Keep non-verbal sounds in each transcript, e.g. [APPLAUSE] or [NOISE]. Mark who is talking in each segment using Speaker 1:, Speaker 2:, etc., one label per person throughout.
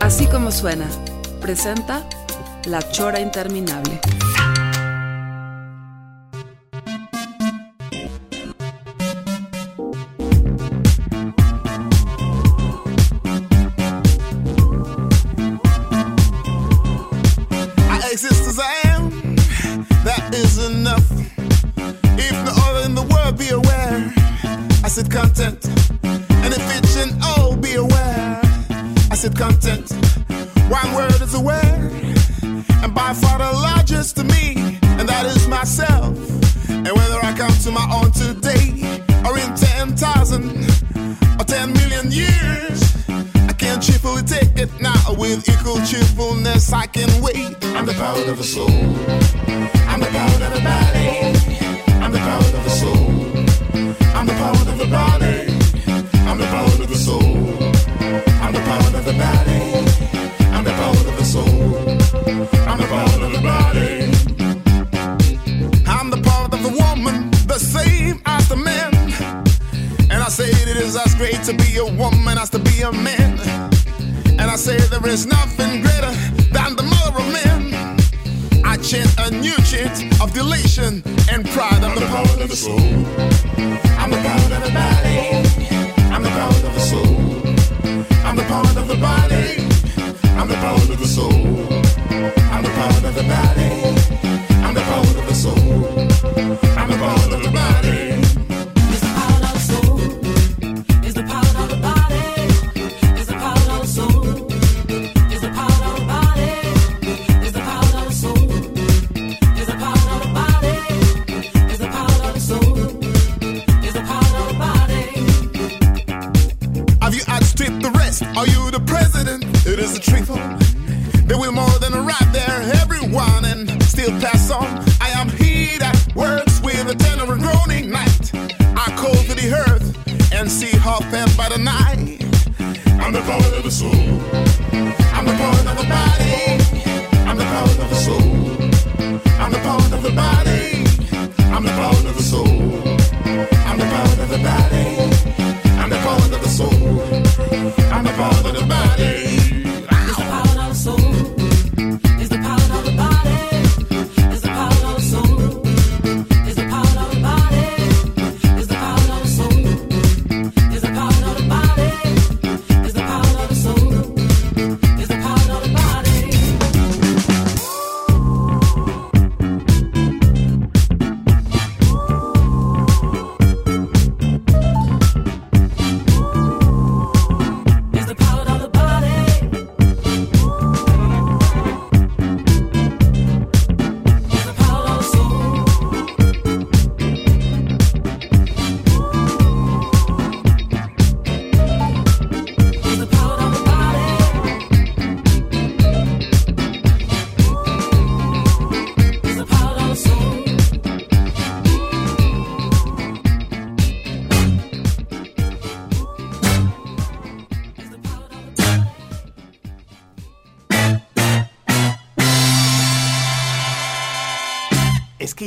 Speaker 1: Así como suena, presenta La Chora Interminable.
Speaker 2: Said content. One word is aware, and by far the largest to me, and that is myself. And whether I come to my own today, or in 10,000 or 10 million years, I can cheerfully take it now with equal cheerfulness. I can wait. I'm the power of the soul. I'm the power of the body. I'm the power of the soul. I'm the power of the body. I'm the power of the soul. I'm the power of the body. I'm the part of the woman, the same as the man. And I say it is as great to be a woman as to be a man. And I say there is nothing greater than the mother of men. I chant a new chant of delation and pride. I'm the power of the soul. I'm the power of the body. I'm the power of the soul. I'm the power of the body. I'm the power of the soul. I'm the power of the body. I'm the power of the soul.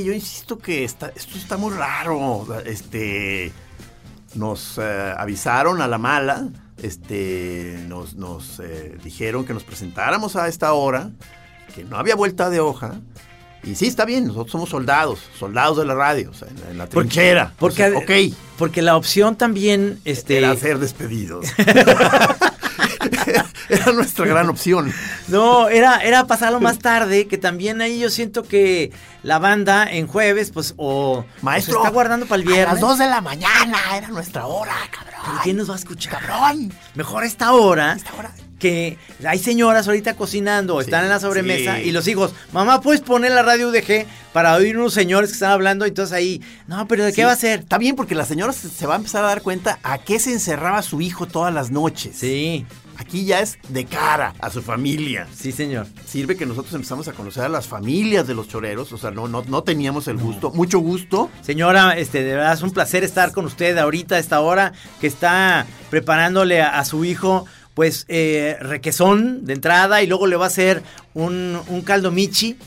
Speaker 3: Yo insisto que está, esto está muy raro. Este, nos eh, avisaron a la mala, este, nos, nos eh, dijeron que nos presentáramos a esta hora, que no había vuelta de hoja. Y sí, está bien, nosotros somos soldados, soldados de la radio, o sea, en, la- en la
Speaker 4: Porque-
Speaker 3: trinchera.
Speaker 4: Porque,
Speaker 3: O sea, ok,
Speaker 4: porque la opción también, este,
Speaker 3: era ser despedidos. [LAUGHS] [LAUGHS] era nuestra gran opción.
Speaker 4: no, era, era pasarlo más tarde, que también ahí yo siento que la banda en jueves, pues, o, o
Speaker 3: Maestro,
Speaker 4: se está guardando para el
Speaker 3: A
Speaker 4: viernes.
Speaker 3: las 2 de la mañana era nuestra hora, cabrón.
Speaker 4: ¿Pero quién nos va a escuchar?
Speaker 3: Cabrón.
Speaker 4: Mejor a esta hora,
Speaker 3: Esta hora.
Speaker 4: que hay señoras ahorita cocinando, están en la sobremesa
Speaker 3: sí.
Speaker 4: y los hijos, mamá, ¿puedes poner la radio UDG para oír unos señores que están hablando? Entonces ahí, no, pero ¿de qué
Speaker 3: Sí,
Speaker 4: va a ser?
Speaker 3: Está bien porque la señora se, se va a empezar a dar cuenta a qué se encerraba su hijo todas las noches.
Speaker 4: Sí,
Speaker 3: Aquí ya es de cara a su familia.
Speaker 4: sí, señor.
Speaker 3: Sirve que nosotros empezamos a conocer a las familias de los choreros, o sea, no, no, no teníamos el gusto, mucho gusto.
Speaker 4: Señora, este, de verdad es un placer estar con usted ahorita a esta hora que está preparándole a, a su hijo, pues, eh, requesón de entrada y luego le va a hacer un, un caldo michi.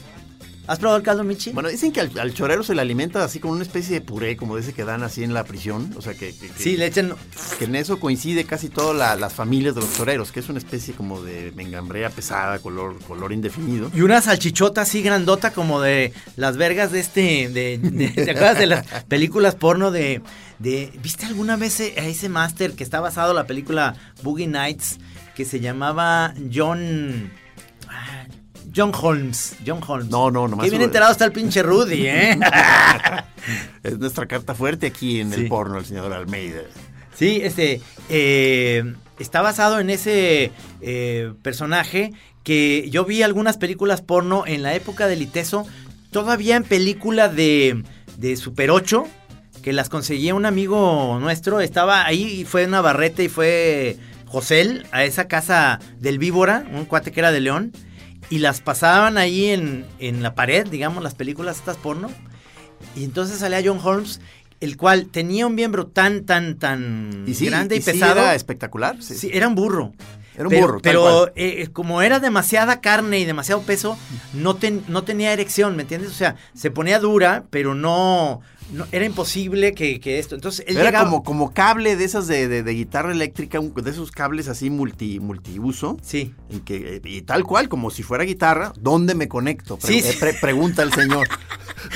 Speaker 4: ¿Has probado el caldo michi?
Speaker 3: Bueno, dicen que al, al chorero se le alimenta así con una especie de puré, como ese que dan así en la prisión, o sea, que, que- que-
Speaker 4: sí, le echan...
Speaker 3: que en eso coincide casi todas la- las familias de los choreros, que es una especie como de mengambrea pesada, color, color indefinido.
Speaker 4: Y una salchichota así grandota como de las vergas de este... De, de- [LAUGHS] ¿Te acuerdas de las películas porno de... de ¿Viste alguna vez e- a ese máster que está basado en la película Boogie Nights? Que se llamaba John... John Holmes. John Holmes.
Speaker 3: No, no, nomás
Speaker 4: Qué bien enterado está el pinche Rudy, ¿eh? [LAUGHS]
Speaker 3: Es nuestra carta fuerte aquí en
Speaker 4: Sí.
Speaker 3: el porno, el señor Almeida.
Speaker 4: Sí, este eh, está basado en ese eh, personaje que yo vi algunas películas porno en la época del Iteso, todavía en película de, de Super 8, que las conseguía un amigo nuestro, estaba ahí y fue Navarrete y fue José a esa casa del Víbora, un cuate que era de León, y las pasaban ahí en, en la pared, digamos, las películas estas porno. Y entonces salía John Holmes, el cual tenía un miembro tan, tan, tan
Speaker 3: Y sí,
Speaker 4: grande y,
Speaker 3: y sí
Speaker 4: pesado.
Speaker 3: era espectacular. Sí.
Speaker 4: Sí, era un burro.
Speaker 3: Era un
Speaker 4: pero,
Speaker 3: burro,
Speaker 4: Pero
Speaker 3: cual.
Speaker 4: eh, como era demasiada carne y demasiado peso, no, ten- no tenía erección, ¿me entiendes? O sea, se ponía dura, pero no, no- era imposible que, que esto. Entonces él
Speaker 3: Era
Speaker 4: llegaba-
Speaker 3: como, como cable de esas de, de- de guitarra eléctrica, un- de esos cables así multi, multiuso.
Speaker 4: Sí.
Speaker 3: en que- eh, y tal cual, como si fuera guitarra, ¿dónde me conecto? Pre-
Speaker 4: Sí, sí.
Speaker 3: eh, pre- pregunta el señor. [LAUGHS]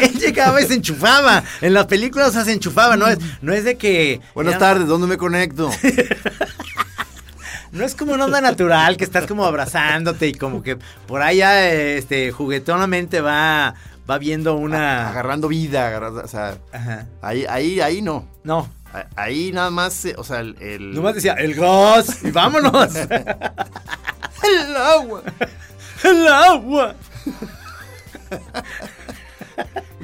Speaker 4: Él llegaba y se enchufaba. En las películas o sea, se enchufaba, no es, no es de que.
Speaker 3: Buenas tardes, ¿dónde me conecto? [LAUGHS]
Speaker 4: No es como una onda natural que estás como abrazándote y como que por ya este, juguetonamente va, va viendo una.
Speaker 3: Agarrando vida, agarrando- o sea,
Speaker 4: Ajá.
Speaker 3: ahí, ahí, ahí no.
Speaker 4: No.
Speaker 3: Ahí nada más, eh, o sea, el... el-
Speaker 4: Nomás decía, el gas y vámonos. [LAUGHS]
Speaker 3: el agua. [LAUGHS]
Speaker 4: el agua. [LAUGHS]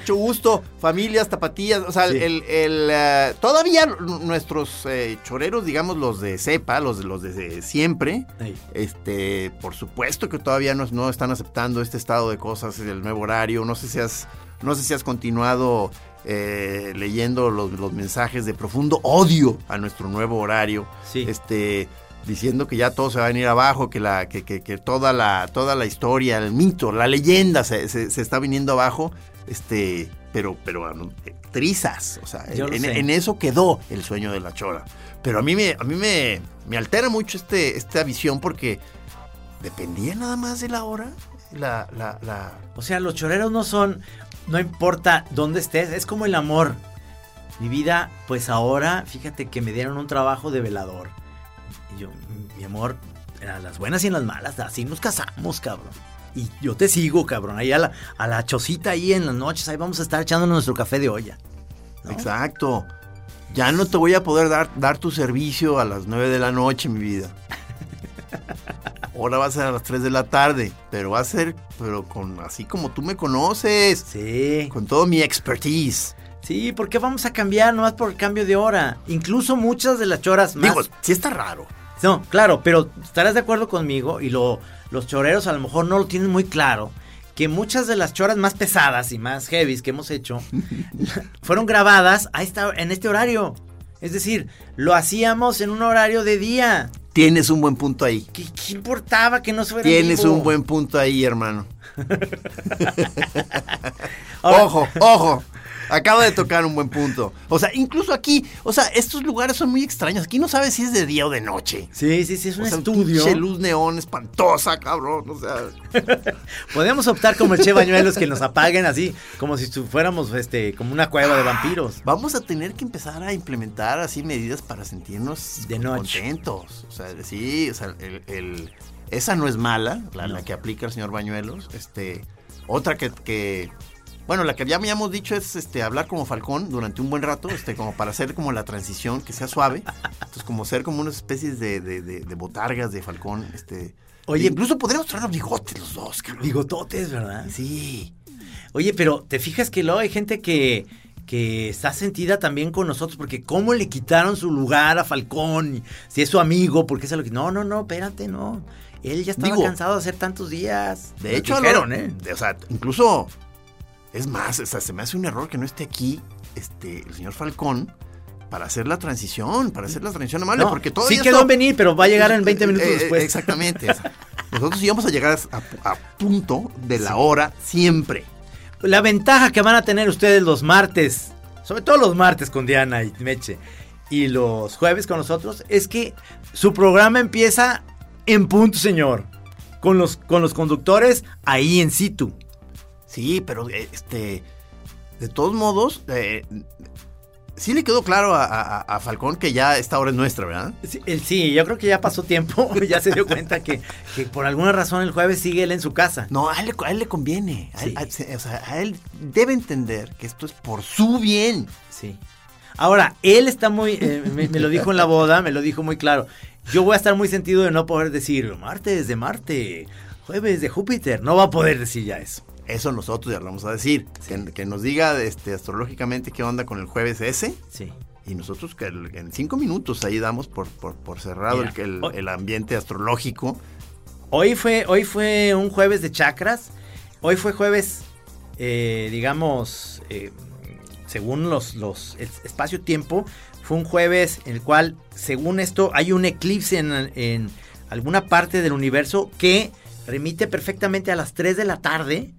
Speaker 3: Mucho gusto, familias, tapatías, o sea,
Speaker 4: Sí.
Speaker 3: el, el, eh, todavía nuestros eh, choreros, digamos los de cepa, los de los de siempre, este, por supuesto que todavía no, no están aceptando este estado de cosas del nuevo horario. No sé si has, no sé si has continuado eh, leyendo los, los mensajes de profundo odio a nuestro nuevo horario.
Speaker 4: Sí.
Speaker 3: Este, diciendo que ya todo se va a venir abajo, que la, que, que- que toda la, toda la historia, el mito, la leyenda se, se- se está viniendo abajo. Este, pero, pero ah, eh, trizas. O sea, en, en eso quedó el sueño de la chora. Pero a mí me, a mí me, me altera mucho este, esta visión porque dependía nada más de la hora. La, la, la...
Speaker 4: O sea, los choreros no son, no importa dónde estés, es como el amor. Mi vida, pues ahora, fíjate que me dieron un trabajo de velador. Y yo, mi amor, a las buenas y en las malas, así nos casamos, cabrón. Y yo te sigo, cabrón, ahí a la, a la chocita ahí en las noches, ahí vamos a estar echándonos nuestro café de olla. ¿no?
Speaker 3: Exacto. Ya no te voy a poder dar, dar tu servicio a las 9 de la noche, mi vida. Ahora va a ser a las 3 de la tarde, pero va a ser, pero con así como tú me conoces,
Speaker 4: Sí.
Speaker 3: con todo mi expertise.
Speaker 4: Sí, ¿por qué vamos a cambiar nomás por el cambio de hora? Incluso muchas de las choras más...
Speaker 3: Digo, sí está raro.
Speaker 4: No, claro, pero estarás de acuerdo conmigo y lo, los choreros a lo mejor no lo tienen muy claro. Que muchas de las choras más pesadas y más heavies que hemos hecho [LAUGHS] fueron grabadas a esta, en este horario. Es decir, lo hacíamos en un horario de día.
Speaker 3: Tienes un buen punto ahí.
Speaker 4: ¿Qué, qué importaba que no se fuera en
Speaker 3: Tienes
Speaker 4: vivo?
Speaker 3: un buen punto ahí, hermano.
Speaker 4: Ahora- [LAUGHS]
Speaker 3: ojo, ojo. Acaba de tocar un buen punto. O sea, incluso aquí, o sea, estos lugares son muy extraños. Aquí no sabes si es de día o de noche.
Speaker 4: Sí, sí, sí, es un
Speaker 3: O sea,
Speaker 4: estudio.
Speaker 3: pinche luz neón espantosa, cabrón. O sea, [LAUGHS]
Speaker 4: Podemos optar como el Che Bañuelos que nos apaguen así, como si fuéramos este, como una cueva de vampiros.
Speaker 3: vamos a tener que empezar a implementar así medidas para sentirnos
Speaker 4: De noche.
Speaker 3: contentos. O sea, sí, o sea, el, el- esa no es mala, la, la que aplica el señor Bañuelos. Este, otra que, que, Bueno, la que ya habíamos dicho es este hablar como Falcón durante un buen rato, este, como para hacer como la transición, que sea suave. Entonces, como ser como unas especies de, de, de- de botargas de Falcón. Este.
Speaker 4: Oye,
Speaker 3: incluso podríamos traer los bigotes los dos, cabrón.
Speaker 4: Bigototes, ¿verdad?
Speaker 3: Sí.
Speaker 4: Oye, pero te fijas que luego hay gente que, que está sentida también con nosotros, porque cómo le quitaron su lugar a Falcón, si es su amigo, porque es lo que... No, no, no, espérate, no. Él ya estaba
Speaker 3: Digo,
Speaker 4: cansado de hacer tantos días.
Speaker 3: De hecho,
Speaker 4: dijeron, ¿eh?
Speaker 3: o sea, incluso es más, o sea, se me hace un error que no esté aquí este el señor Falcón para hacer la transición, para hacer la transición amable,
Speaker 4: No,
Speaker 3: porque todavía
Speaker 4: sí quedó en venir, pero va a llegar en 20 minutos
Speaker 3: Eh,
Speaker 4: después.
Speaker 3: Exactamente. [LAUGHS] nosotros íbamos a llegar a, a punto de la hora siempre.
Speaker 4: La ventaja que van a tener ustedes los martes, sobre todo los martes con Diana y Meche, y los jueves con nosotros, es que su programa empieza en punto, señor. Con los, con los conductores ahí en situ.
Speaker 3: Sí, pero este de todos modos eh, sí le quedó claro a, a- a Falcón que ya esta hora es nuestra, ¿verdad?
Speaker 4: Sí, sí, yo creo que ya pasó tiempo, [LAUGHS] ya se dio cuenta que, que por alguna razón el jueves sigue él en su casa.
Speaker 3: No, a él, le- a él le conviene. Él, o sea, a él debe entender que esto es por su bien.
Speaker 4: Sí. Ahora, él está muy, eh, me, me lo dijo en la boda, me lo dijo muy claro. Yo voy a estar muy sentido de no poder decir martes de Marte, jueves de Júpiter. No va a poder decir ya eso.
Speaker 3: Eso nosotros ya lo vamos a decir. Que, que nos diga este, astrológicamente qué onda con el jueves ese.
Speaker 4: Sí.
Speaker 3: Y nosotros que el- en cinco minutos ahí damos por, por, por cerrado
Speaker 4: Mira,
Speaker 3: el, el- ambiente astrológico.
Speaker 4: Hoy fue, hoy fue un jueves de chakras. Hoy fue jueves, eh, digamos, eh, según los, los espacio-tiempo, fue un jueves en el cual, según esto, hay un eclipse en, en alguna parte del universo que remite perfectamente a las 3 de la tarde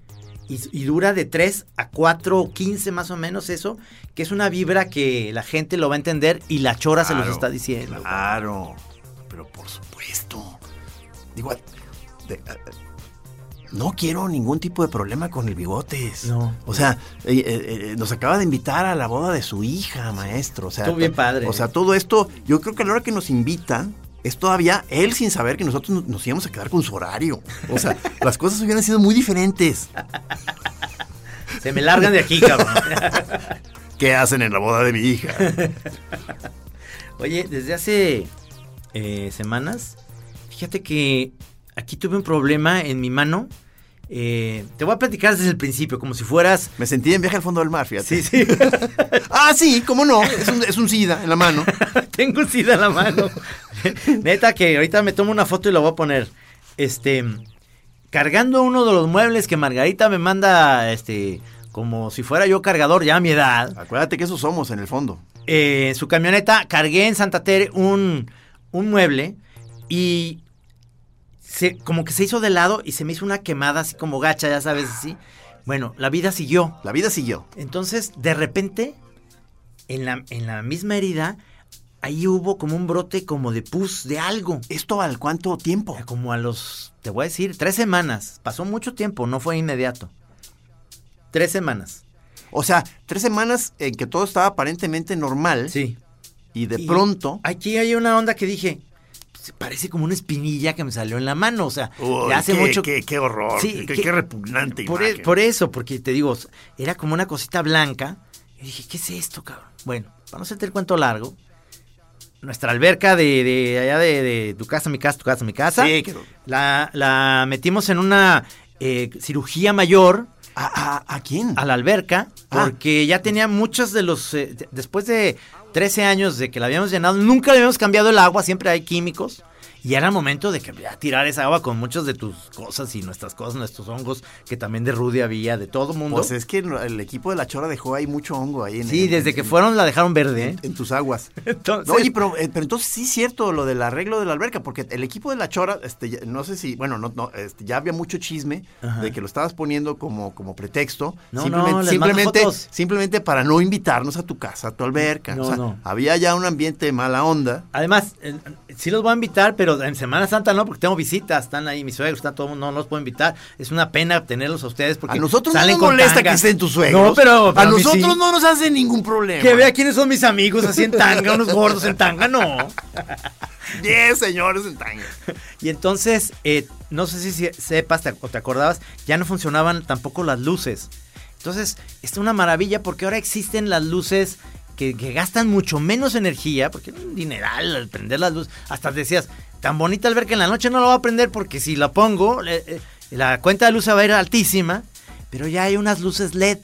Speaker 4: y, y dura de 3 a 4 15 más o menos eso, que es una vibra que la gente lo va a entender y la chora se los está diciendo.
Speaker 3: Claro, pero por supuesto. Digo, a- no quiero ningún tipo de problema con el bigotes.
Speaker 4: No.
Speaker 3: O sea, eh, eh, eh, nos acaba de invitar a la boda de su hija, maestro. O sea,
Speaker 4: Estuvo bien padre.
Speaker 3: O sea, todo esto, yo creo que a la hora que nos invita, es todavía él sin saber que nosotros nos- íbamos a quedar con su horario. O sea, [LAUGHS] las cosas hubieran sido muy diferentes. [LAUGHS]
Speaker 4: Se me largan de aquí, cabrón. [LAUGHS]
Speaker 3: ¿Qué hacen en la boda de mi hija?
Speaker 4: Oye, desde hace eh, semanas, fíjate que aquí tuve un problema en mi mano. Eh, te voy a platicar desde el principio, como si fueras...
Speaker 3: Me sentí en viaje al fondo del mar, fíjate.
Speaker 4: Sí, sí. [LAUGHS]
Speaker 3: Ah, sí, cómo no. Es un, es un SIDA en la mano. [LAUGHS]
Speaker 4: Tengo un SIDA en la mano. [LAUGHS] Neta que ahorita me tomo una foto y la voy a poner. Este, cargando uno de los muebles que Margarita me manda, este, como si fuera yo cargador ya a mi edad.
Speaker 3: Acuérdate que esos somos en el fondo.
Speaker 4: eh, su camioneta, cargué en Santa Tere un, un mueble y se, como que se hizo de lado y se me hizo una quemada así como gacha, ya sabes, así. Bueno, la vida siguió.
Speaker 3: La vida siguió.
Speaker 4: Entonces, de repente, en la, en la misma herida, ahí hubo como un brote como de pus de algo.
Speaker 3: ¿Esto al cuánto tiempo?
Speaker 4: Como a los, te voy a decir, tres semanas. Pasó mucho tiempo, no fue inmediato. Tres semanas.
Speaker 3: O sea, tres semanas en que todo estaba aparentemente normal.
Speaker 4: Sí.
Speaker 3: Y de
Speaker 4: Y
Speaker 3: pronto.
Speaker 4: Aquí hay una onda que dije, "Se parece como una espinilla que me salió en la mano, o sea,
Speaker 3: Uy,
Speaker 4: hace
Speaker 3: qué,
Speaker 4: mucho...
Speaker 3: Qué, qué horror.
Speaker 4: Sí,
Speaker 3: qué, repugnante
Speaker 4: por, e-
Speaker 3: imagen.
Speaker 4: por eso, porque te digo, era como una cosita blanca. Y dije, ¿qué es esto, cabrón? Bueno, para no hacerte el cuento largo, nuestra alberca de, de allá de, de tu casa, mi casa, tu casa, mi casa,
Speaker 3: Sí, que-
Speaker 4: la, la metimos en una eh, cirugía mayor
Speaker 3: ¿A, a, a quién?
Speaker 4: a la alberca
Speaker 3: Ah.
Speaker 4: porque ya tenía muchos de los eh, de- después de 13 años de que la habíamos llenado nunca le habíamos cambiado el agua siempre hay químicos y era momento de que ya tirar esa agua con muchas de tus cosas y nuestras cosas nuestros hongos que también de Rudy había de todo mundo
Speaker 3: Pues es que el equipo de la Chora dejó ahí mucho hongo ahí. En,
Speaker 4: sí
Speaker 3: en-
Speaker 4: desde que fueron la dejaron verde ¿eh?
Speaker 3: En tus aguas. [LAUGHS]
Speaker 4: Entonces-
Speaker 3: No, oye, pero, eh, pero entonces sí es cierto lo del arreglo de la alberca, porque el equipo de la Chora, este, no sé si, bueno, no, no, este, ya había mucho chisme
Speaker 4: Ajá.
Speaker 3: de que lo estabas poniendo como, como pretexto.
Speaker 4: No,
Speaker 3: simplemente,
Speaker 4: no,
Speaker 3: simplemente, simplemente para no invitarnos a tu casa, a tu alberca.
Speaker 4: No,
Speaker 3: o sea,
Speaker 4: no.
Speaker 3: había ya un ambiente de mala onda.
Speaker 4: Además, eh, sí los voy a invitar, pero en Semana Santa no, porque tengo visitas, están ahí mis suegros, está todo, el mundo, no los puedo invitar. Es una pena tenerlos a ustedes porque
Speaker 3: A nosotros no nos molesta
Speaker 4: tanga.
Speaker 3: que estén tus suegros.
Speaker 4: No, pero, pero
Speaker 3: a nosotros
Speaker 4: sí.
Speaker 3: no nos hace ningún problema.
Speaker 4: Que vea quiénes son mis amigos así en tanga, unos gordos en tanga, no. [LAUGHS]
Speaker 3: Yes, señores en tanga.
Speaker 4: Y entonces, eh, no sé si se- sepas te- o te acordabas, ya no funcionaban tampoco las luces. Entonces, es una maravilla porque ahora existen las luces que, que gastan mucho menos energía, porque es un dineral al prender las luces. Hasta decías, tan bonita al ver que en la noche no lo va a prender porque si la pongo, eh, la cuenta de luz va a ir altísima, pero ya hay unas luces LED.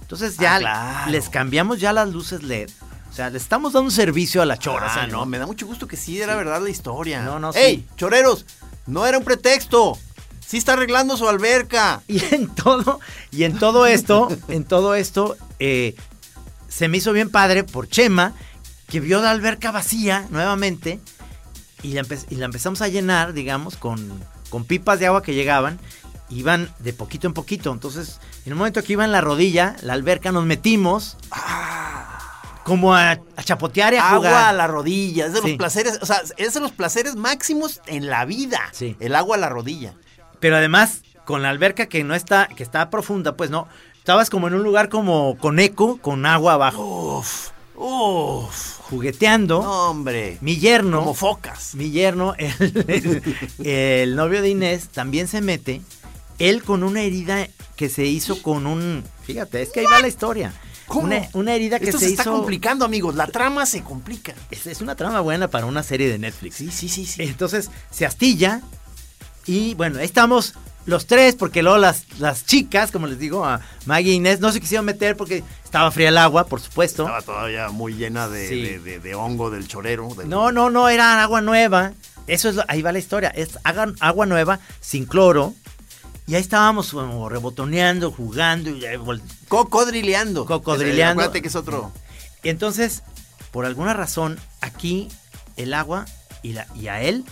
Speaker 4: Entonces ya
Speaker 3: Ah, claro.
Speaker 4: les cambiamos ya las luces LED. O sea, le estamos dando un servicio a la chora.
Speaker 3: Ah, no, me da mucho gusto que sí era verdad la historia.
Speaker 4: No, no,
Speaker 3: ¡Ey,
Speaker 4: sí.
Speaker 3: choreros! No era un pretexto. Sí está arreglando su alberca. [LAUGHS]
Speaker 4: Y en todo, y en todo esto, en todo esto, eh, se me hizo bien padre por Chema, que vio la alberca vacía nuevamente, y la, empe- y la empezamos a llenar, digamos, con, con pipas de agua que llegaban, iban de poquito en poquito. Entonces, en el momento que iba en la rodilla, la alberca, nos metimos como a, a chapotear y a jugar.
Speaker 3: Agua a la rodilla. Es de los placeres, o sea, es de los placeres máximos en la vida.
Speaker 4: Sí.
Speaker 3: El agua a la rodilla.
Speaker 4: Pero además, con la alberca que no está, que está profunda, pues no. Estabas como en un lugar como con eco, con agua abajo.
Speaker 3: Uf, uf.
Speaker 4: Jugueteando.
Speaker 3: No, hombre.
Speaker 4: Mi yerno.
Speaker 3: Como focas.
Speaker 4: Mi yerno, [LAUGHS] el, el novio de Inés, también se mete. Él con una herida que se hizo con un. Fíjate, es que ahí va la historia.
Speaker 3: ¿Cómo?
Speaker 4: Una, una herida que
Speaker 3: Esto
Speaker 4: se,
Speaker 3: se, está
Speaker 4: hizo.
Speaker 3: complicando, amigos. La trama se complica.
Speaker 4: Es, es una trama buena para una serie de Netflix.
Speaker 3: Sí, sí, sí, sí.
Speaker 4: Entonces se astilla y bueno, ahí estamos los tres porque luego las, las chicas, como les digo, a Maggie e Inés, no se quisieron meter porque estaba fría el agua, por supuesto.
Speaker 3: Estaba todavía muy llena de,
Speaker 4: Sí.
Speaker 3: de- de- de hongo del chorero. del-
Speaker 4: No, no, no, era agua nueva. Eso es, lo- ahí va la historia. Es agua, agua nueva, sin cloro. Y ahí estábamos como rebotoneando, jugando. Y,
Speaker 3: Cocodrileando.
Speaker 4: Cocodrileando.
Speaker 3: Acuérdate que es otro.
Speaker 4: y entonces, por alguna razón, aquí el agua y, la, y a él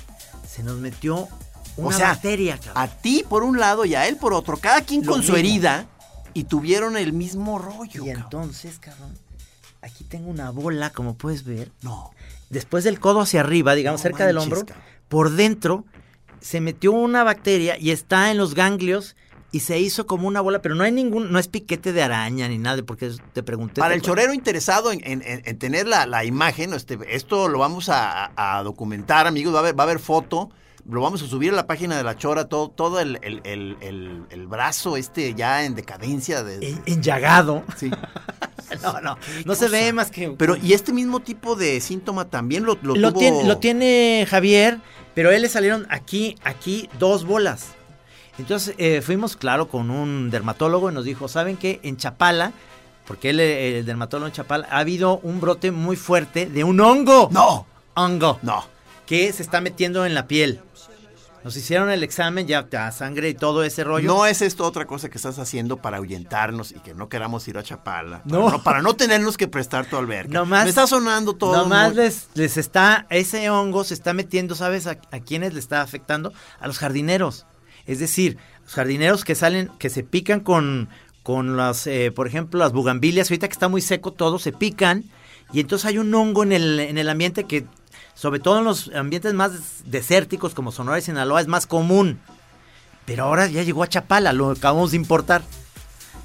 Speaker 4: se nos metió una
Speaker 3: o sea,
Speaker 4: bacteria, cabrón.
Speaker 3: a ti por un lado y a él por otro. Cada quien
Speaker 4: Lo
Speaker 3: con su herida y tuvieron el mismo rollo.
Speaker 4: Y
Speaker 3: cabrón.
Speaker 4: entonces, cabrón, aquí tengo una bola, como puedes ver.
Speaker 3: No.
Speaker 4: Después del codo hacia arriba, digamos,
Speaker 3: No
Speaker 4: cerca del hombro,
Speaker 3: cabrón.
Speaker 4: por dentro se metió una bacteria y está en los ganglios y se hizo como una bola, pero no hay ningún, no es piquete de araña ni nada, porque te pregunté.
Speaker 3: Para
Speaker 4: ¿te
Speaker 3: el chorero interesado en, en- en- en tener la, la imagen, este, esto lo vamos a documentar, amigos. Va a, haber, va a haber foto. Lo vamos a subir a la página de la Chora, todo, todo el, el- el- el- brazo este ya en decadencia. De,
Speaker 4: En- Enllagado.
Speaker 3: sí. [LAUGHS]
Speaker 4: No, no, no se ve más que.
Speaker 3: Pero, y este mismo tipo de síntoma también lo, lo,
Speaker 4: lo,
Speaker 3: tuvo-
Speaker 4: tiene, lo tiene Javier, pero a él le salieron aquí, aquí dos bolas. Entonces eh, fuimos, claro, con un dermatólogo y nos dijo, ¿saben qué? En Chapala, porque él, eh, el dermatólogo en Chapala, ha habido un brote muy fuerte de un hongo.
Speaker 3: No,
Speaker 4: Hongo.
Speaker 3: no.
Speaker 4: Que se está metiendo en la piel. Nos hicieron el examen, ya ya sangre y todo ese rollo.
Speaker 3: No es esto otra cosa que estás haciendo para ahuyentarnos y que no queramos ir a Chapala. Para
Speaker 4: No.
Speaker 3: no, para no tenernos que prestar tu alberca. [LAUGHS]
Speaker 4: Nomás-
Speaker 3: Me está sonando todo.
Speaker 4: Nomás
Speaker 3: muy-
Speaker 4: les, les está, ese hongo se está metiendo, ¿sabes a, a quiénes le está afectando? A los jardineros. Es decir, los jardineros que salen, que se pican con, con las, eh, por ejemplo, las bugambilias, ahorita que está muy seco todo, se pican y entonces hay un hongo en el, en el ambiente que, sobre todo en los ambientes más desérticos como Sonora y Sinaloa, es más común. Pero ahora ya llegó a Chapala, lo acabamos de importar.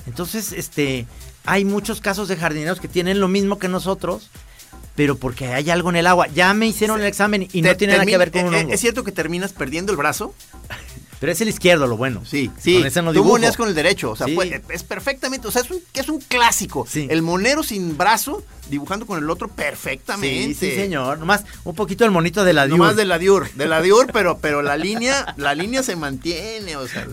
Speaker 4: Entonces, este, hay muchos casos de jardineros que tienen lo mismo que nosotros, pero porque hay algo en el agua. Ya me hicieron el examen y no tiene nada que ver con un
Speaker 3: eh,
Speaker 4: hongo.
Speaker 3: ¿Es cierto que terminas perdiendo el brazo?
Speaker 4: Pero es el izquierdo lo bueno.
Speaker 3: Sí, sí.
Speaker 4: Con ese no
Speaker 3: Tú moneas con el derecho. O sea,
Speaker 4: Sí.
Speaker 3: fue- es perfectamente. O sea, es un, es un clásico.
Speaker 4: Sí.
Speaker 3: El monero sin brazo dibujando con el otro perfectamente.
Speaker 4: Sí, sí, señor. Nomás un poquito el monito de la
Speaker 3: No más
Speaker 4: Diur.
Speaker 3: de la Diur, de la Diur, pero, pero la línea, la línea se mantiene, o sea.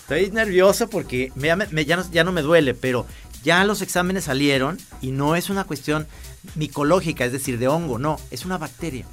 Speaker 4: Estoy nervioso porque me- ya, me- ya no, ya no me duele, pero ya los exámenes salieron y no es una cuestión micológica, es decir, de hongo, no, es una bacteria.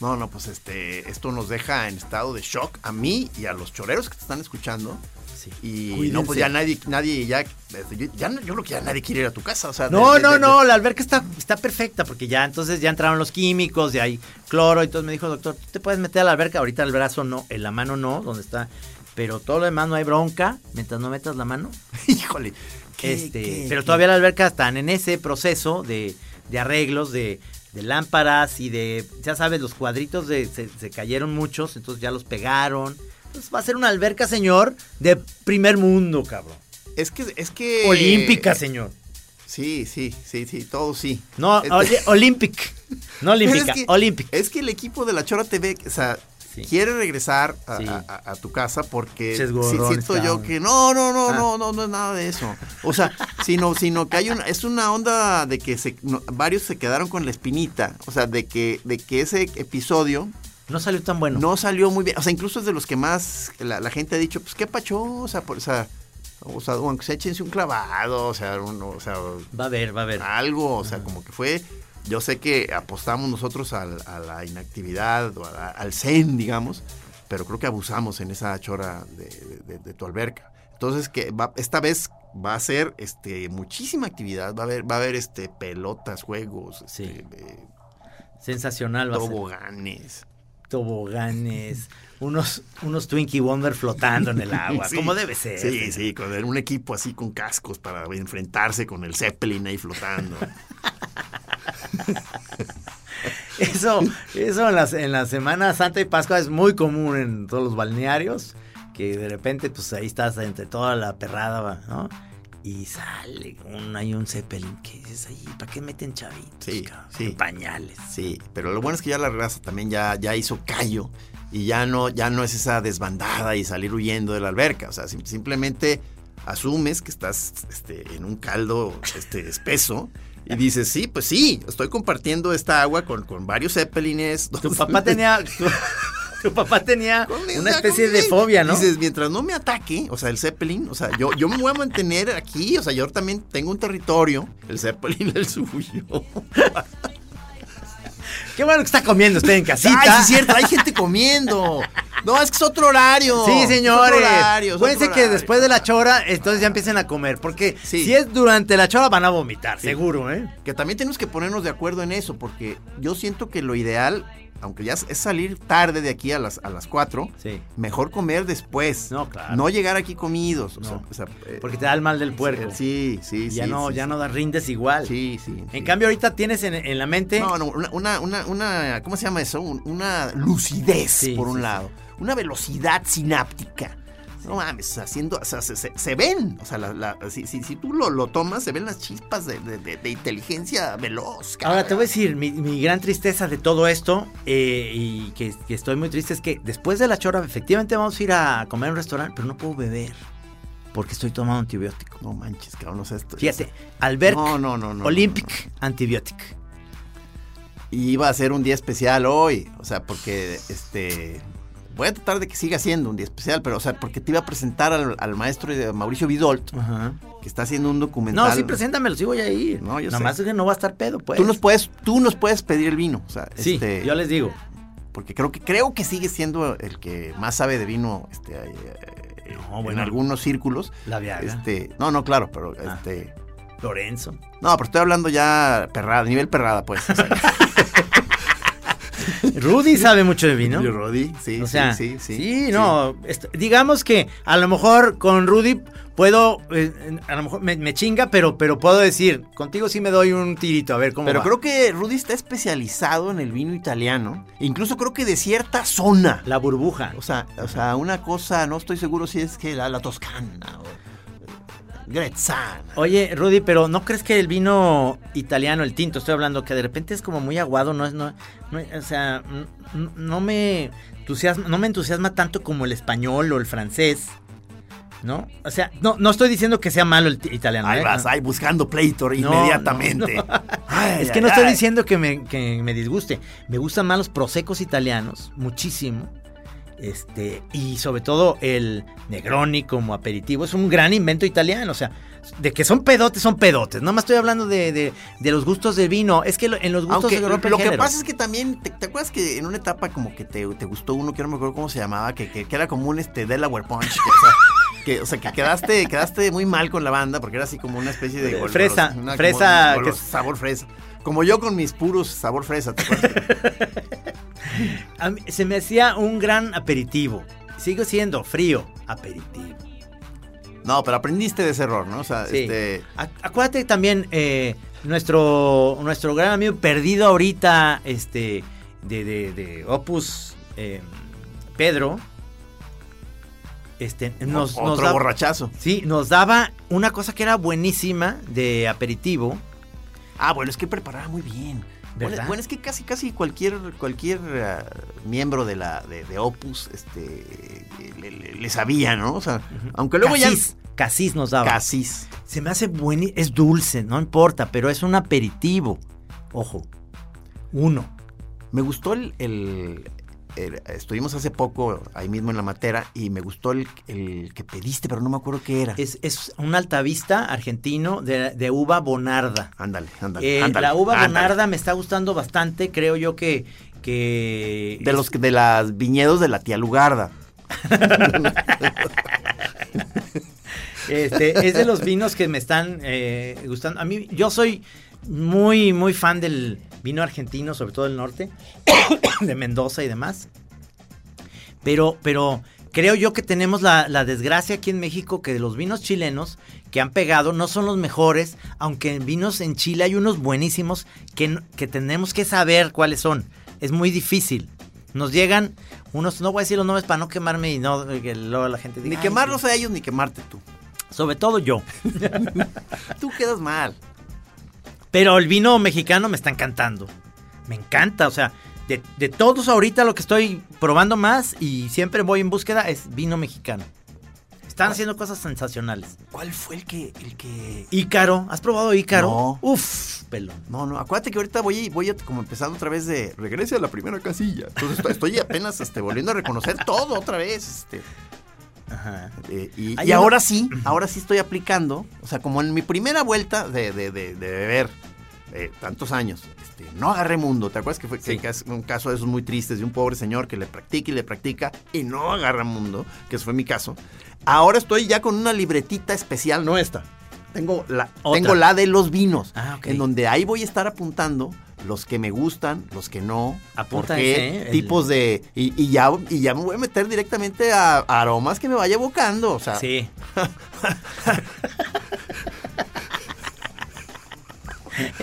Speaker 3: No, no, pues este, esto nos deja en estado de shock a mí y a los choreros que te están escuchando.
Speaker 4: Sí.
Speaker 3: Y
Speaker 4: Cuídense.
Speaker 3: no, pues ya nadie, nadie, ya, este, ya no- yo creo que ya nadie quiere ir a tu casa, o sea. de-
Speaker 4: No,
Speaker 3: de-
Speaker 4: no,
Speaker 3: de-
Speaker 4: no, la alberca está, está perfecta porque ya entonces ya entraron los químicos, ya hay cloro, y entonces me dijo, doctor, ¿tú te puedes meter a la alberca? Ahorita el brazo no, en la mano no, donde está, pero todo lo demás no hay bronca, mientras no metas la mano. [LAUGHS]
Speaker 3: Híjole. qué-
Speaker 4: Este,
Speaker 3: qué-
Speaker 4: pero
Speaker 3: qué-
Speaker 4: todavía la alberca están en ese proceso de, de arreglos, de, de lámparas y de, ya sabes, los cuadritos de, se, se cayeron muchos, entonces ya los pegaron. Entonces va a ser una alberca, señor, de primer mundo, cabrón.
Speaker 3: Es que, es que.
Speaker 4: Olímpica, señor.
Speaker 3: Sí, sí, sí, sí, todo sí.
Speaker 4: No,
Speaker 3: Este-
Speaker 4: Olympic. No [LAUGHS] olímpica,
Speaker 3: es que-
Speaker 4: Olympic.
Speaker 3: Es que el equipo de la Chora TV, o sea,
Speaker 4: Sí.
Speaker 3: quiere regresar a,
Speaker 4: Sí.
Speaker 3: a- a- a tu casa porque siento yo que no, no, no,
Speaker 4: Ah.
Speaker 3: no, no, no es nada de eso. O sea, [LAUGHS] sino, sino que hay una, es una onda de que se, no, varios se quedaron con la espinita. O sea, de que, de que ese episodio
Speaker 4: No salió tan bueno.
Speaker 3: no salió muy bien. O sea, incluso es de los que más la, la gente ha dicho, pues qué pacho, o sea, por, o sea, o sea, aunque se échense un clavado, o sea, uno, o sea,
Speaker 4: Va a ver, va a ver.
Speaker 3: algo, o sea, como que fue. Yo sé que apostamos nosotros al- a la inactividad o la- al zen, digamos, pero creo que abusamos en esa chora de, de- de tu alberca. Entonces, que va- esta vez va a ser este, muchísima actividad, va a haber, va a haber este, pelotas, juegos,
Speaker 4: Sí.
Speaker 3: este, eh,
Speaker 4: Sensacional va a ser.
Speaker 3: toboganes.
Speaker 4: Toboganes. [LAUGHS] Unos, unos Twinkie Wonder flotando en el agua.
Speaker 3: Sí.
Speaker 4: como debe ser.
Speaker 3: Sí, sí, con un equipo así con cascos para enfrentarse con el Zeppelin ahí flotando. [LAUGHS] [LAUGHS]
Speaker 4: Eso, eso en, las, en la Semana Santa y Pascua es muy común en todos los balnearios, que de repente pues ahí estás entre toda la perrada, ¿no? Y sale un, hay un Zeppelin que dices ahí, ¿para qué meten chavitos?
Speaker 3: Sí,
Speaker 4: cabrón?
Speaker 3: sí.
Speaker 4: Pañales.
Speaker 3: Sí, pero lo bueno es que ya la raza también ya, ya hizo callo y ya no, ya no es esa desbandada y salir huyendo de la alberca. O sea, sim- simplemente asumes que estás este, en un caldo este, espeso y dices, sí, pues sí, estoy compartiendo esta agua con, con varios zeppelines.
Speaker 4: Tu [LAUGHS] papá tenía, tu, tu papá tenía una especie de fobia, ¿no?
Speaker 3: Dices, mientras no me ataque, o sea, el Zeppelin, o sea, yo, yo me voy a mantener aquí, o sea, yo también tengo un territorio, el Zeppelin [LAUGHS] el suyo.
Speaker 4: Qué bueno que está comiendo usted en casita.
Speaker 3: Ay, sí es cierto, hay gente comiendo. No, es que es otro horario.
Speaker 4: Sí,
Speaker 3: Es
Speaker 4: señores.
Speaker 3: otro horario, es otro
Speaker 4: que después de la chora, entonces ya empiecen a comer. Porque
Speaker 3: Sí.
Speaker 4: si es durante la chora, van a vomitar, seguro, ¿eh?
Speaker 3: Que también tenemos que ponernos de acuerdo en eso, porque yo siento que lo ideal, aunque ya es salir tarde de aquí a las, a las 4,
Speaker 4: Sí.
Speaker 3: mejor comer después.
Speaker 4: No, claro.
Speaker 3: No llegar aquí comidos. o sea,
Speaker 4: No.
Speaker 3: o sea, eh,
Speaker 4: Porque te da el mal del puerco.
Speaker 3: Sí, sí, sí.
Speaker 4: ya no,
Speaker 3: sí,
Speaker 4: ya
Speaker 3: sí.
Speaker 4: no da rindes igual.
Speaker 3: Sí, sí.
Speaker 4: En
Speaker 3: sí.
Speaker 4: cambio, ahorita tienes en, en la mente.
Speaker 3: No, no, una, una, una, ¿cómo se llama eso? Un- Una lucidez, por un lado. Una velocidad sináptica. No mames, haciendo, o sea, se, se- se ven, o sea, la- la- si, si- si tú lo, lo tomas, se ven las chispas de, de- de- de inteligencia veloz.
Speaker 4: Ahora te voy a decir, mi, mi gran tristeza de todo esto, eh, y que, que estoy muy triste, es que después de la chora, efectivamente vamos a ir a comer a un restaurante, pero no puedo beber. Porque estoy tomando antibiótico.
Speaker 3: No manches, cabrón, no sé esto.
Speaker 4: Fíjate, Albert
Speaker 3: No, no, no, no.
Speaker 4: Olympic Antibiotic.
Speaker 3: Y iba a ser un día especial hoy, o sea, porque, este... Voy a tratar de que siga siendo un día especial, pero, o sea, porque te iba a presentar al, al maestro Mauricio Vidolt,
Speaker 4: Ajá.
Speaker 3: que está haciendo un documental.
Speaker 4: No, sí, preséntamelo, sí voy a ir.
Speaker 3: No, yo
Speaker 4: Nada
Speaker 3: sé.
Speaker 4: más es que no va a estar pedo, pues.
Speaker 3: Tú nos puedes, tú nos puedes pedir el vino, o sea,
Speaker 4: Sí,
Speaker 3: este,
Speaker 4: yo les digo.
Speaker 3: porque creo que creo que sigue siendo el que más sabe de vino, este, eh, en algunos círculos.
Speaker 4: La Viagra.
Speaker 3: Este, no, no, claro, pero
Speaker 4: Ah.
Speaker 3: este,
Speaker 4: Lorenzo.
Speaker 3: no, pero estoy hablando ya perrada, nivel perrada, pues. O sea, [LAUGHS]
Speaker 4: Rudy sabe mucho de vino.
Speaker 3: Rodi, sí,
Speaker 4: O sea,
Speaker 3: sí, sí, sí,
Speaker 4: no, est- digamos que a lo mejor con Rudy puedo, eh, a lo mejor me, me chinga, pero, pero puedo decir, contigo sí me doy un tirito, a ver cómo
Speaker 3: Pero
Speaker 4: va.
Speaker 3: creo que Rudy está especializado en el vino italiano, incluso creo que de cierta zona.
Speaker 4: La burbuja.
Speaker 3: O sea, o sea, una cosa, no estoy seguro si es que la, la toscana o
Speaker 4: Oye, Rudy, pero ¿no crees que el vino italiano, el tinto, estoy hablando, que de repente es como muy aguado, no es, no, no- o sea, no me entusiasma, no me entusiasma tanto como el español o el francés, ¿no? O sea, no, no estoy diciendo que sea malo el italiano.
Speaker 3: Ahí
Speaker 4: ¿eh?
Speaker 3: vas, ahí buscando pleito inmediatamente.
Speaker 4: no, no. [LAUGHS]
Speaker 3: Ay,
Speaker 4: Es que
Speaker 3: ay,
Speaker 4: no estoy
Speaker 3: ay.
Speaker 4: diciendo que me, que me disguste. Me gustan más los prosecos italianos, muchísimo. Este, y sobre todo el Negroni como aperitivo. Es un gran invento italiano. O sea, de que son pedotes, son pedotes. No me estoy hablando de, de- de los gustos del vino. Es que lo- en los gustos
Speaker 3: Aunque
Speaker 4: se rompen
Speaker 3: lo que pasa es que también, ¿te, te acuerdas que en una etapa como que te, te gustó uno, que no me acuerdo cómo se llamaba, que, que- que era como un este Delaware Punch? Que, o, sea, [LAUGHS] que, o sea, que quedaste, quedaste muy mal con la banda porque era así como una especie de...
Speaker 4: Eh,
Speaker 3: gol-
Speaker 4: fresa,
Speaker 3: golos- una- como
Speaker 4: fresa
Speaker 3: golos- sabor fresa. Como yo con mis puros sabor fresa, ¿te acuerdas? [LAUGHS]
Speaker 4: A mí- se me hacía un gran aperitivo. Sigo siendo frío aperitivo.
Speaker 3: No, pero aprendiste de ese error, ¿no? O sea,
Speaker 4: Sí.
Speaker 3: este...
Speaker 4: Ac- Acuérdate también, eh, nuestro, nuestro gran amigo perdido ahorita, este, de, de- de Opus eh, Pedro, este, nos, nos
Speaker 3: otro borrachazo.
Speaker 4: sí, nos daba una cosa que era buenísima de aperitivo.
Speaker 3: Ah, bueno, es que preparaba muy bien. Bueno, es que casi casi cualquier cualquier ah, miembro de la de, de Opus este le, le- le sabía, ¿no? O sea, aunque luego
Speaker 4: Casis, Casis nos
Speaker 3: ya
Speaker 4: daba.
Speaker 3: Casis.
Speaker 4: Se me hace bueno, es dulce, no importa, pero es un aperitivo. Ojo, uno.
Speaker 3: Me gustó el, el- el- estuvimos hace poco ahí mismo en la matera y me gustó el, el que pediste, pero no me acuerdo qué era.
Speaker 4: Es, es un altavista argentino de, de uva bonarda.
Speaker 3: Ándale, ándale,
Speaker 4: Eh,
Speaker 3: ándale,
Speaker 4: la uva
Speaker 3: ándale.
Speaker 4: bonarda me está gustando bastante, creo yo que... que
Speaker 3: de los de las viñedos de la tía Lugarda. [LAUGHS]
Speaker 4: Este, es de los vinos que me están eh, gustando. A mí, yo soy muy, muy fan del vino argentino, sobre todo del norte, [COUGHS] de Mendoza y demás. Pero, pero creo yo que tenemos la, la desgracia aquí en México que los vinos chilenos que han pegado no son los mejores, aunque en vinos en Chile hay unos buenísimos que, que tenemos que saber cuáles son. Es muy difícil. Nos llegan unos, no voy a decir los nombres para no quemarme y no que luego la gente diga.
Speaker 3: Ni
Speaker 4: "Ay,
Speaker 3: quemarlos a ellos ni quemarte tú.
Speaker 4: Sobre todo yo. [LAUGHS]
Speaker 3: Tú quedas mal.
Speaker 4: Pero el vino mexicano me está encantando. Me encanta, o sea, de, de todos ahorita lo que estoy probando más y siempre voy en búsqueda es vino mexicano. Están haciendo cosas sensacionales.
Speaker 3: ¿Cuál fue el que el que
Speaker 4: Ícaro, ¿has probado Ícaro?
Speaker 3: No.
Speaker 4: Uf, pelón.
Speaker 3: No, no, acuérdate que ahorita voy, voy a, como empezando otra vez de regrese a la primera casilla. Entonces estoy, estoy apenas este, volviendo a reconocer todo otra vez. Este,
Speaker 4: Ajá.
Speaker 3: eh, y ahora sí, ahora sí estoy aplicando. O sea, como en mi primera vuelta de, de, de, de beber eh, tantos años, este, no agarré mundo. ¿Te acuerdas que fue que-
Speaker 4: Sí.
Speaker 3: que es un caso de esos muy tristes de un pobre señor que le practica y le practica y no agarra mundo? Que ese fue mi caso. Ahora estoy ya con una libretita especial, no esta. Tengo la,
Speaker 4: Otra.
Speaker 3: tengo la de los vinos,
Speaker 4: Ah,
Speaker 3: en donde ahí voy a estar apuntando los que me gustan, los que no,
Speaker 4: Apunta
Speaker 3: por qué,
Speaker 4: ¿eh? El-
Speaker 3: tipos de... Y, y ya, y ya me voy a meter directamente a, a aromas que me vaya evocando, o sea...
Speaker 4: Sí. [LAUGHS]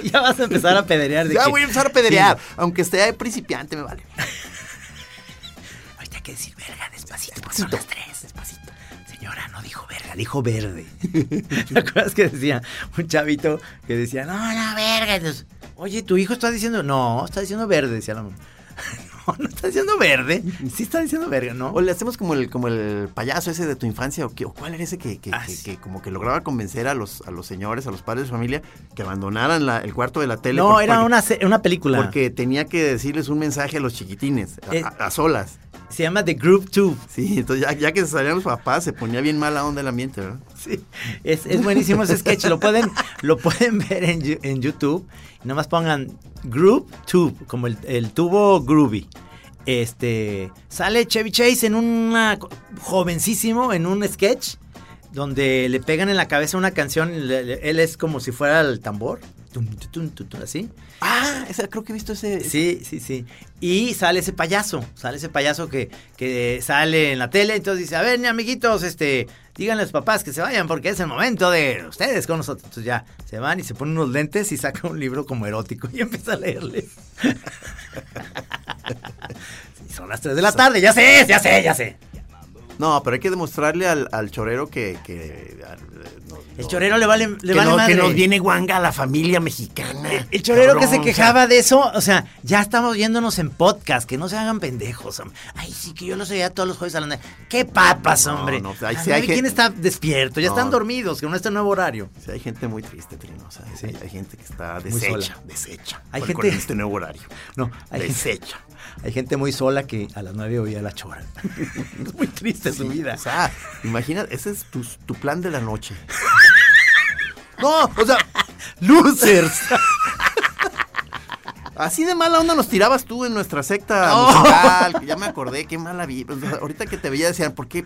Speaker 4: ya vas a empezar a pederear de
Speaker 3: Ya
Speaker 4: que-
Speaker 3: voy a empezar a pederear,
Speaker 4: Sí.
Speaker 3: aunque esté principiante, me vale.
Speaker 4: Ahorita hay que decir verga despacito, porque son las tres, despacito. Señora, no dijo verga, dijo verde. [LAUGHS] ¿Te acuerdas que decía un chavito que decía, no, la verga? Entonces, Oye, tu hijo está diciendo, no, está diciendo verde, decía la mamá. [LAUGHS] No, no está diciendo verde. [LAUGHS] Sí está diciendo verga, ¿no?
Speaker 3: O le hacemos como el, como el payaso ese de tu infancia, o, qué- o cuál era ese que, que-
Speaker 4: Ah,
Speaker 3: que-
Speaker 4: sí.
Speaker 3: que como que lograba convencer a los, a los señores, a los padres de familia, que abandonaran la- el cuarto de la tele.
Speaker 4: No, era
Speaker 3: porque-
Speaker 4: una, una película.
Speaker 3: Porque tenía que decirles un mensaje a los chiquitines, a,
Speaker 4: Eh.
Speaker 3: a solas.
Speaker 4: Se llama The Group Tube.
Speaker 3: Sí, entonces ya, ya que se salían los papás, se ponía bien mala onda el ambiente, ¿verdad?
Speaker 4: Sí, es, es buenísimo ese sketch. Lo pueden, lo pueden [LAUGHS] ver en, en YouTube. Y nomás pongan Group Tube, como el, el tubo groovy. Este sale Chevy Chase en una jovencísimo en un sketch donde le pegan en la cabeza una canción. y le- le- él es como si fuera el tambor. Tum, tum, tum, tum, tum, así.
Speaker 3: Ah, esa, creo que he visto ese.
Speaker 4: Sí, sí, sí. Y sale ese payaso, sale ese payaso que, que sale en la tele, entonces dice, a ver, amiguitos, este, díganle a los papás que se vayan porque es el momento de ustedes con nosotros. Entonces ya se van y se ponen unos lentes y saca un libro como erótico y [LAUGHS] empieza a leerles. [LAUGHS] Sí, son las 3 de la tarde, ya sé, ya sé, ya sé.
Speaker 3: No, pero hay que demostrarle al, al chorero que. que al- no-
Speaker 4: El
Speaker 3: no-
Speaker 4: chorero le vale, le
Speaker 3: que,
Speaker 4: vale
Speaker 3: no-
Speaker 4: madre.
Speaker 3: que nos viene guanga a la familia mexicana.
Speaker 4: El chorero que se
Speaker 3: o sea,
Speaker 4: quejaba de eso, o sea, ya estamos yéndonos en podcast, que no se hagan pendejos, hombre. Ay, sí, que yo los oía todos los jueves a las nueve. ¡Qué papas,
Speaker 3: No,
Speaker 4: hombre!
Speaker 3: no, ahí
Speaker 4: A
Speaker 3: sí hay
Speaker 4: ¿Quién
Speaker 3: gente-
Speaker 4: está despierto? Ya
Speaker 3: No.
Speaker 4: están dormidos, con este nuevo horario.
Speaker 3: Sí, hay gente muy triste, Trino. O sea,
Speaker 4: Sí.
Speaker 3: hay, hay gente que está deshecha, deshecha.
Speaker 4: Hay gente-
Speaker 3: con este nuevo horario.
Speaker 4: No, hay,
Speaker 3: deshecha.
Speaker 4: hay gente muy sola que a las nueve oía la chora. [LAUGHS] es muy triste su vida.
Speaker 3: O sea, imagina, ese es tu, tu plan de la noche. [LAUGHS] No, o sea,
Speaker 4: ¡Losers!
Speaker 3: así de mala onda nos tirabas tú en nuestra secta
Speaker 4: Oh.
Speaker 3: musical. Ya me acordé, qué mala vida. Ahorita que te veía decían, ¿por qué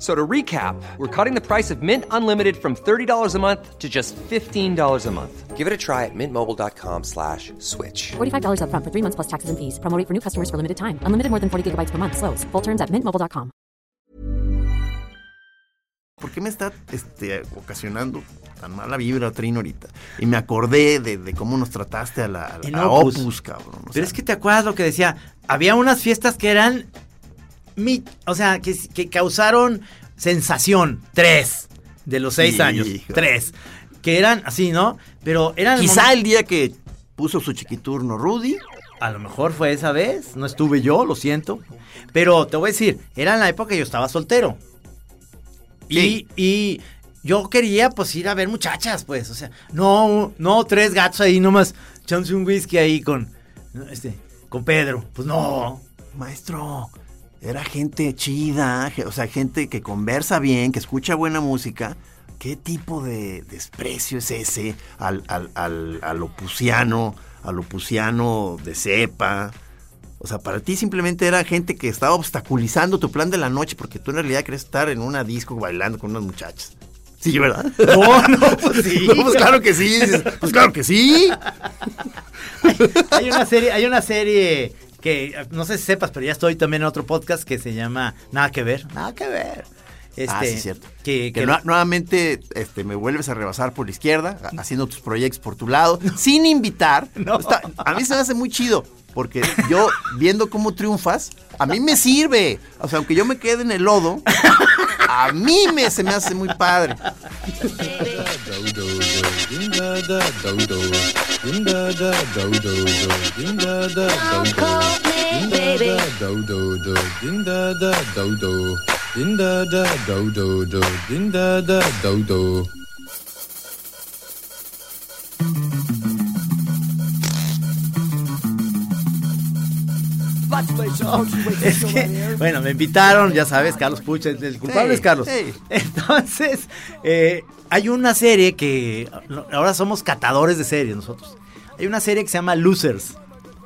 Speaker 5: So to recap, we're cutting the price of Mint Unlimited from $30 a month to just $15 a month. Give it a try at mintmobile.com slash switch.
Speaker 6: $45 upfront for three months plus taxes and fees. Promo rate for new customers for limited time. Unlimited more than 40 gigabytes per month. Slows. Full terms at mintmobile.com.
Speaker 3: ¿por qué me está este, ocasionando tan mala vibra, Trino, ahorita? Y me acordé de, de cómo nos trataste a la a,
Speaker 4: En
Speaker 3: a
Speaker 4: Opus.
Speaker 3: Opus, cabrón. o
Speaker 4: Pero es que te acuerdas lo que decía. Había unas fiestas que eran. Mi- o sea, que, que causaron sensación. Tres. De los seis
Speaker 3: Hijo.
Speaker 4: años. Tres. Que eran así, ¿no? Pero eran.
Speaker 3: Quizá el día que puso su chiquiturno Rudy,
Speaker 4: A lo mejor fue esa vez. No estuve yo, lo siento. Pero te voy a decir, era en la época que yo estaba soltero.
Speaker 3: Sí.
Speaker 4: Y, y yo quería, pues, ir a ver muchachas, pues. O sea, no, no, tres gatos ahí nomás. Echándose un whisky ahí con. Este. Con Pedro. Pues no.
Speaker 3: maestro, era gente chida, o sea, gente que conversa bien, que escucha buena música. ¿Qué tipo de desprecio es ese al, al, al, al opusiano, al opusiano de cepa? O sea, para ti simplemente era gente que estaba obstaculizando tu plan de la noche porque tú en realidad querías estar en una disco bailando con unas muchachas. Sí, ¿verdad?
Speaker 4: No, no, [LAUGHS] pues sí.
Speaker 3: No, pues claro que sí. Pues claro que sí.
Speaker 4: Hay una serie, hay una serie que no sé si sepas, pero ya estoy también en otro podcast que se llama Nada que ver. Nada que ver. Este,
Speaker 3: ah, sí, cierto.
Speaker 4: Que,
Speaker 3: Que
Speaker 4: que-
Speaker 3: nuevamente este, me vuelves a rebasar por la izquierda, [LAUGHS] haciendo tus proyectos por tu lado, sin invitar. [LAUGHS]
Speaker 4: No.
Speaker 3: Está- a mí se me hace muy chido, porque yo, viendo cómo triunfas, a mí me sirve. O sea, aunque yo me quede en el lodo, a mí me, se me hace muy padre.
Speaker 7: Ding da da do do do. Ding da da do do. Do do do. Ding da da do do. Ding da da do do do. Ding da da do do.
Speaker 4: Es que, bueno, me invitaron, ya sabes, Carlos Pucha, el culpable
Speaker 3: Sí,
Speaker 4: es Carlos.
Speaker 3: sí.
Speaker 4: Entonces, eh, hay una serie que ahora somos catadores de series nosotros. Hay una serie que se llama Losers,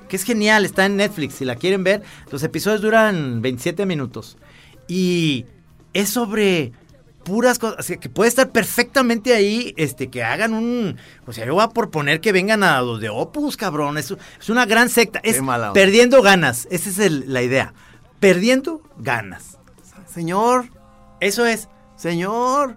Speaker 4: que es genial, está en Netflix, si la quieren ver. Los episodios duran 27 minutos y es sobre puras cosas, así que puede estar perfectamente ahí, este, que hagan un, o sea, yo voy a proponer que vengan a los de Opus, cabrón, es, es una gran secta, es perdiendo ganas, esa es el- la idea, perdiendo ganas,
Speaker 3: Señor,
Speaker 4: eso es,
Speaker 3: señor.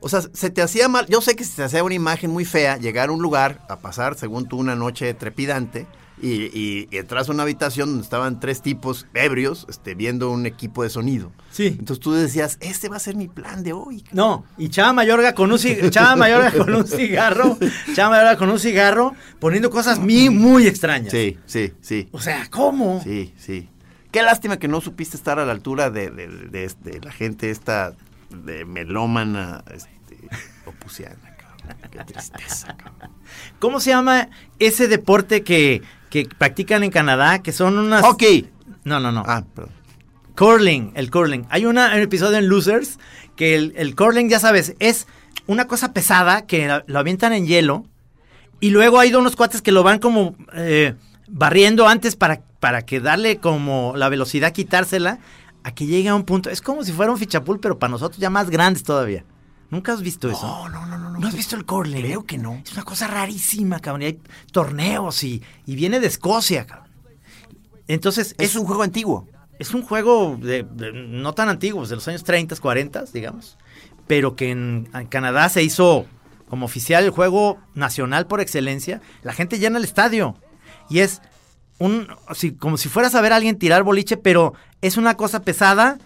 Speaker 3: O sea, se te hacía mal. Yo sé que se te hacía una imagen muy fea llegar a un lugar a pasar, según tú, una noche trepidante y, y, y entras a una habitación donde estaban tres tipos ebrios este, viendo un equipo de sonido.
Speaker 4: Sí.
Speaker 3: Entonces tú decías, este va a ser mi plan de hoy.
Speaker 4: No, y Chava Mayorga con un, Chava Mayorga con un cigarro, Chava Mayorga con un cigarro, poniendo cosas muy, muy extrañas.
Speaker 3: Sí, sí, sí.
Speaker 4: O sea, ¿cómo?
Speaker 3: Sí, sí. Qué lástima que no supiste estar a la altura de, de- de este- la gente esta de melómana este, opusiana. cabrón. Qué tristeza, cabrón.
Speaker 4: ¿Cómo se llama ese deporte que, que practican en Canadá? Que son unas...
Speaker 3: Hockey.
Speaker 4: No, no, no.
Speaker 3: Ah, perdón.
Speaker 4: Curling, el curling. Hay una, un episodio en Losers que el, el curling, ya sabes, es una cosa pesada que lo avientan en hielo y luego hay unos cuates que lo van como eh, barriendo antes para, para que darle como la velocidad, quitársela, a que llegue a un punto. Es como si fuera un fichapul, pero para nosotros ya más grandes todavía. ¿Nunca has visto eso?
Speaker 3: No, no, no, no.
Speaker 4: ¿No has visto el curling?
Speaker 3: Creo que no.
Speaker 4: Es una cosa rarísima, cabrón. Y hay torneos y, y viene de Escocia, cabrón. Entonces,
Speaker 3: Es un juego antiguo.
Speaker 4: es un juego de, de- no tan antiguo, de los años 30, 40, digamos, pero que en, en Canadá se hizo como oficial el juego nacional por excelencia. La gente llena el estadio y es un así, como si fueras a ver a alguien tirar boliche, pero es una cosa pesada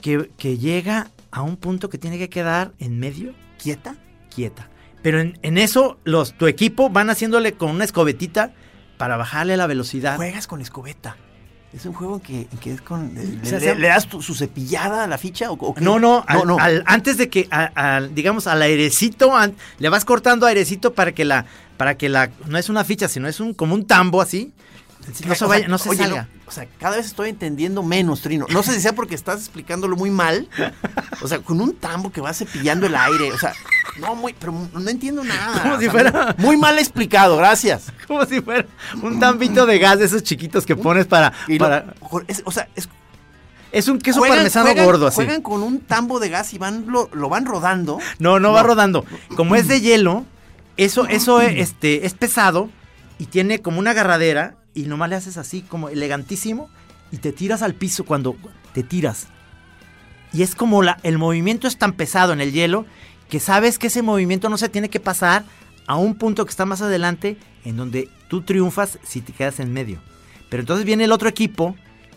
Speaker 4: que, que llega a un punto que tiene que quedar en medio
Speaker 3: ¿Quieta?
Speaker 4: Quieta. Pero en, en eso los tu equipo van haciéndole con una escobetita para bajarle la velocidad.
Speaker 3: Juegas con escobeta. Es un juego que, que es con. Le,
Speaker 4: O sea,
Speaker 3: le-
Speaker 4: se-
Speaker 3: le das tu- su cepillada a la ficha? ¿O?
Speaker 4: No, no, al-
Speaker 3: no, no.
Speaker 4: al- antes de que, a- digamos, al airecito, an- le vas cortando airecito para que la, para que la, no es una ficha, sino es un, como un tambo así, no se
Speaker 3: O
Speaker 4: vaya,
Speaker 3: sea,
Speaker 4: no se
Speaker 3: oye,
Speaker 4: salga.
Speaker 3: o sea, cada vez estoy entendiendo menos, Trino. No sé si sea porque estás explicándolo muy mal. O sea, con un tambo que va cepillando el aire. O sea, no, muy, pero no entiendo nada. [LAUGHS]
Speaker 4: Como si fuera-
Speaker 3: Muy, muy mal explicado, gracias. [LAUGHS]
Speaker 4: Como si fuera un tambito de gas de esos chiquitos que pones para,
Speaker 3: lo-
Speaker 4: para-
Speaker 3: es- o sea, es,
Speaker 4: es un queso
Speaker 3: juegan-
Speaker 4: parmesano
Speaker 3: juegan-
Speaker 4: gordo así.
Speaker 3: Juegan con un tambo de gas y van lo, lo van rodando.
Speaker 4: No, no, va rodando. Como es de hielo, eso, eso este, es pesado y tiene como una agarradera y nomás le haces así como elegantísimo y te tiras al piso cuando te tiras. Y es como la, el movimiento es tan pesado en el hielo que sabes que ese movimiento no se tiene que pasar a un punto que está más adelante en donde tú triunfas si te quedas en medio. Pero entonces viene el otro equipo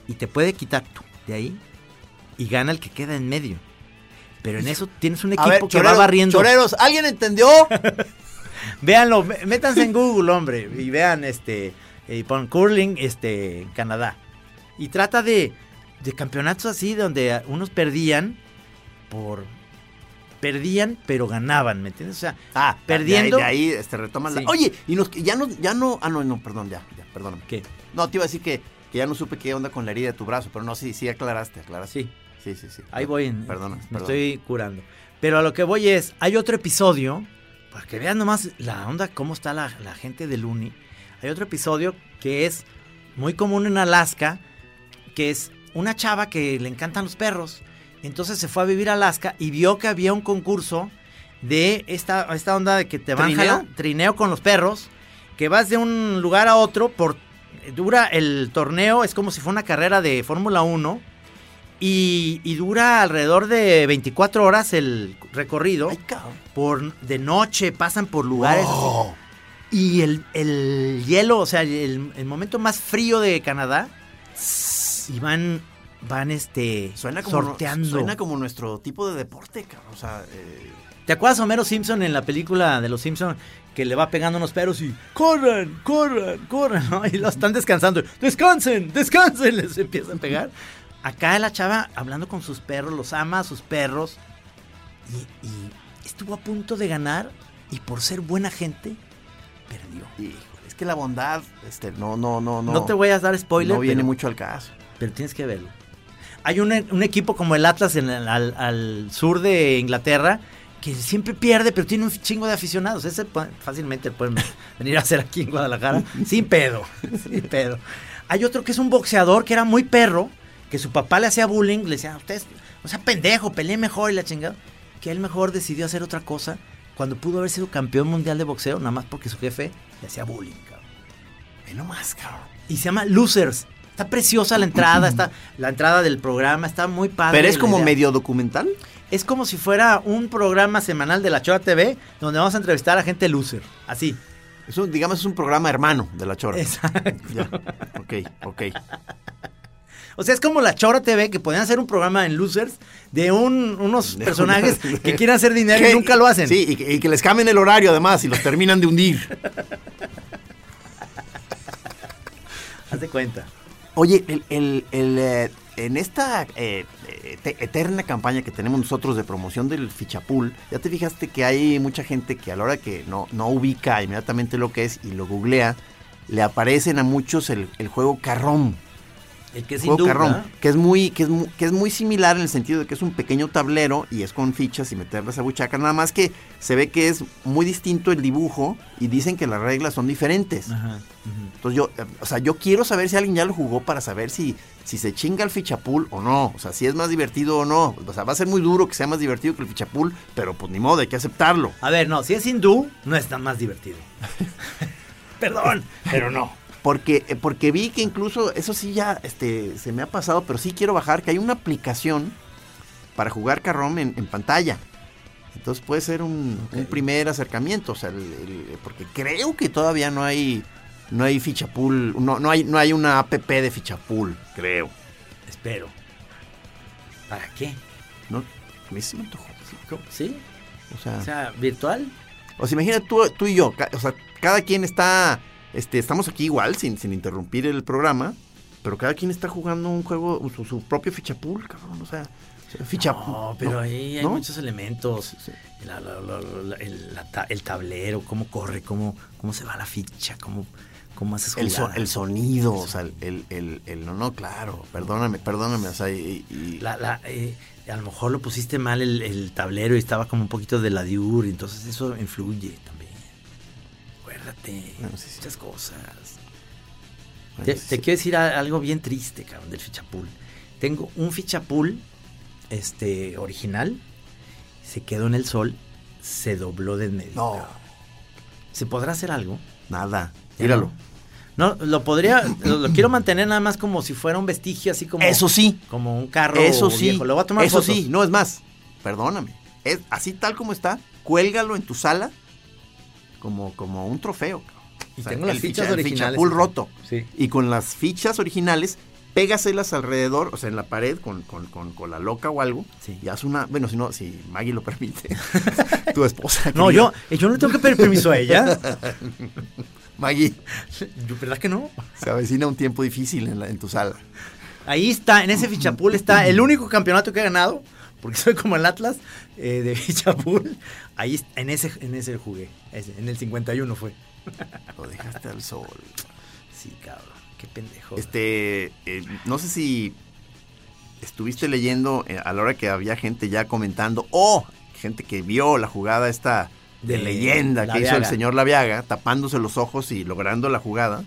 Speaker 4: y te puede quitar tú de ahí y gana el que queda en medio. Pero en eso tienes un equipo
Speaker 3: ver,
Speaker 4: que va barriendo.
Speaker 3: choreros, ¿alguien entendió? [LAUGHS]
Speaker 4: Véanlo, mé- métanse en Google, hombre, y vean este y pon curling este en Canadá. Y trata de, de campeonatos así donde unos perdían por perdían pero ganaban, ¿me entiendes? O sea,
Speaker 3: Ah,
Speaker 4: perdiendo
Speaker 3: De ahí, de ahí, este, retomas
Speaker 4: Sí.
Speaker 3: la... Oye, y nos, ya no, ya no... Ah, no, no, perdón, ya, ya, perdóname.
Speaker 4: ¿Qué?
Speaker 3: No, te iba a decir que, que ya no supe qué onda con la herida de tu brazo, pero no, sí, sí aclaraste, aclaraste.
Speaker 4: Sí.
Speaker 3: Sí, sí, sí.
Speaker 4: Ahí voy en,
Speaker 3: Perdona,
Speaker 4: me
Speaker 3: perdona.
Speaker 4: estoy curando. Pero a lo que voy es, hay otro episodio, para que vean nomás la onda, cómo está la, la gente de Looney. Hay otro episodio que es muy común en Alaska, que es una chava que le encantan los perros. Entonces se fue a vivir a Alaska y vio que había un concurso de esta, esta onda de que te van
Speaker 3: ¿Trineo?
Speaker 4: trineo con los perros, que vas de un lugar a otro por dura el torneo, es como si fuera una carrera de Fórmula 1 y, y dura alrededor de 24 horas el recorrido.
Speaker 3: Ay.
Speaker 4: Por, de noche pasan por lugares.
Speaker 3: Oh.
Speaker 4: Y el, el hielo, o sea, el, el momento más frío de Canadá. Y van, van este,
Speaker 3: Suena como,
Speaker 4: sorteando.
Speaker 3: suena como nuestro tipo de deporte, cabrón. O sea, eh,
Speaker 4: ¿Te acuerdas Homero Simpson en la película de los Simpson que le va pegando unos perros y corran, corran, corran, ¿no? Y los están descansando. Descansen, descansen, [LAUGHS] les empiezan a pegar. Acá la chava hablando con sus perros, los ama a sus perros y, y estuvo a punto de ganar y por ser buena gente perdió.
Speaker 3: híjole, es que la bondad, este, no, no, no, no.
Speaker 4: No, te voy a dar spoiler,
Speaker 3: No viene
Speaker 4: pero,
Speaker 3: mucho al caso.
Speaker 4: pero tienes que verlo. Hay un, un equipo como el Atlas en el- al, al sur de Inglaterra que siempre pierde, pero tiene un chingo de aficionados. Ese fácilmente pueden [LAUGHS] venir a hacer aquí en Guadalajara sin pedo, [LAUGHS] sin pedo. Hay otro que es un boxeador que era muy perro, que su papá le hacía bullying, le decía, usted, o sea, pendejo, pelee mejor y la chingada. Que él mejor decidió hacer otra cosa cuando pudo haber sido campeón mundial de boxeo, nada más porque su jefe le hacía bullying, cabrón.
Speaker 3: Ve nomás, cabrón.
Speaker 4: Y se llama Losers. Está preciosa la entrada, está la entrada del programa, está muy padre.
Speaker 3: Pero es como
Speaker 4: idea.
Speaker 3: medio documental.
Speaker 4: Es como si fuera un programa semanal de la Chora TV donde vamos a entrevistar a gente loser. Así.
Speaker 3: Es un, digamos, es un programa hermano de la chora.
Speaker 4: Exacto.
Speaker 3: Ya. Ok, ok.
Speaker 4: O sea, es como la Chora TV que podían hacer un programa en Losers de un- unos personajes que quieren hacer dinero y
Speaker 3: Que-
Speaker 4: nunca lo hacen.
Speaker 3: Sí, y que, y que les cambien el horario además y los terminan de hundir.
Speaker 4: Haz de cuenta.
Speaker 3: Oye, el, el- el, eh, en esta eh, eh, te- eterna campaña que tenemos nosotros de promoción del fichapool, ya te fijaste que hay mucha gente que a la hora que no, no ubica inmediatamente lo que es y lo googlea, le aparecen a muchos el, el juego Carrón.
Speaker 4: El que es
Speaker 3: juego que es muy que es que es muy similar en el sentido de que es un pequeño tablero y es con fichas y meterlas a buchaca, nada más que se ve que es muy distinto el dibujo y dicen que las reglas son diferentes.
Speaker 4: Ajá.
Speaker 3: Entonces yo, eh, o sea, yo quiero saber si alguien ya lo jugó para saber si, si se chinga el fichapool o no. O sea, si es más divertido o no. O sea, va a ser muy duro que sea más divertido que el fichapool, pero pues ni modo, hay que aceptarlo.
Speaker 4: A ver, no, si es hindú, no es tan más divertido. [LAUGHS] Perdón, pero no.
Speaker 3: Porque, eh, porque vi que incluso, eso sí ya este, se me ha pasado, pero sí quiero bajar, que hay una aplicación para jugar carrom en, en pantalla. Entonces puede ser un, un primer acercamiento. O sea, el- el- porque creo que todavía no hay, no hay fichapool, no, no, hay, no hay una app de fichapool, creo.
Speaker 4: Espero. ¿Para qué?
Speaker 3: ¿No? Me antojó. sí. O sea,
Speaker 4: O sea, virtual.
Speaker 3: o sea, imagina tú, tú y yo, o sea, cada quien está, este, estamos aquí igual, sin, sin interrumpir el programa, pero cada quien está jugando un juego, su, su propio fichapool, cabrón, o sea, fichapool.
Speaker 4: No, pero ahí hay
Speaker 3: ¿no?
Speaker 4: muchos elementos.
Speaker 3: Sí.
Speaker 4: La- la- la- la- el, el tablero, cómo corre, cómo, cómo se va la ficha, cómo, cómo haces
Speaker 3: El, so- el sonido, o sea, el, el, el- no, no, claro, perdóname, perdóname, o sea, y, y-
Speaker 4: eh, a lo mejor lo pusiste mal el, el tablero y estaba como un poquito de la diur, entonces eso influye Acuérdate,
Speaker 3: Bueno, sí, sí.
Speaker 4: muchas cosas.
Speaker 3: bueno,
Speaker 4: Te,
Speaker 3: sí,
Speaker 4: te
Speaker 3: sí.
Speaker 4: quiero decir algo bien triste, cabrón, del fichapool. Tengo un fichapool este, original, se quedó en el sol, se dobló de medio.
Speaker 3: No.
Speaker 4: cabrón. ¿Se podrá hacer algo?
Speaker 3: nada,
Speaker 4: Ya
Speaker 3: míralo.
Speaker 4: no. No, lo podría, lo, lo quiero mantener nada más como si fuera un vestigio, así como.
Speaker 3: Eso sí.
Speaker 4: Como un carro.
Speaker 3: Eso sí.
Speaker 4: viejo. Le voy a tomar
Speaker 3: Eso
Speaker 4: fotos.
Speaker 3: sí. No, es más. Perdóname. Es así tal como está. Cuélgalo en tu sala como, como un trofeo.
Speaker 4: Y tengo las
Speaker 3: el
Speaker 4: fichas
Speaker 3: ficha- el
Speaker 4: originales.
Speaker 3: fichapul roto.
Speaker 4: Sí.
Speaker 3: Y con las fichas originales, pégaselas alrededor, o sea, en la pared con, con, con, con la loca o algo.
Speaker 4: Sí.
Speaker 3: Y haz una. Bueno, si no, si Maggie lo permite. [LAUGHS] tu esposa.
Speaker 4: No,
Speaker 3: querida.
Speaker 4: yo, yo no le tengo que pedir permiso a ella. [LAUGHS]
Speaker 3: Maggie,
Speaker 4: ¿Verdad que no?
Speaker 3: se avecina un tiempo difícil en, la- en tu sala.
Speaker 4: Ahí está, en ese fichapul está el único campeonato que he ganado, porque soy como el Atlas eh, de fichapul. Ahí en ese, en ese jugué, ese, en el 51 fue. [LAUGHS]
Speaker 3: Lo dejaste al sol.
Speaker 4: Sí, cabrón, qué pendejo.
Speaker 3: Este, eh, no sé si estuviste leyendo eh, a la hora que había gente ya comentando, o gente que vio la jugada esta de,
Speaker 4: De
Speaker 3: leyenda que hizo el señor Laviaga, tapándose los ojos y logrando la jugada.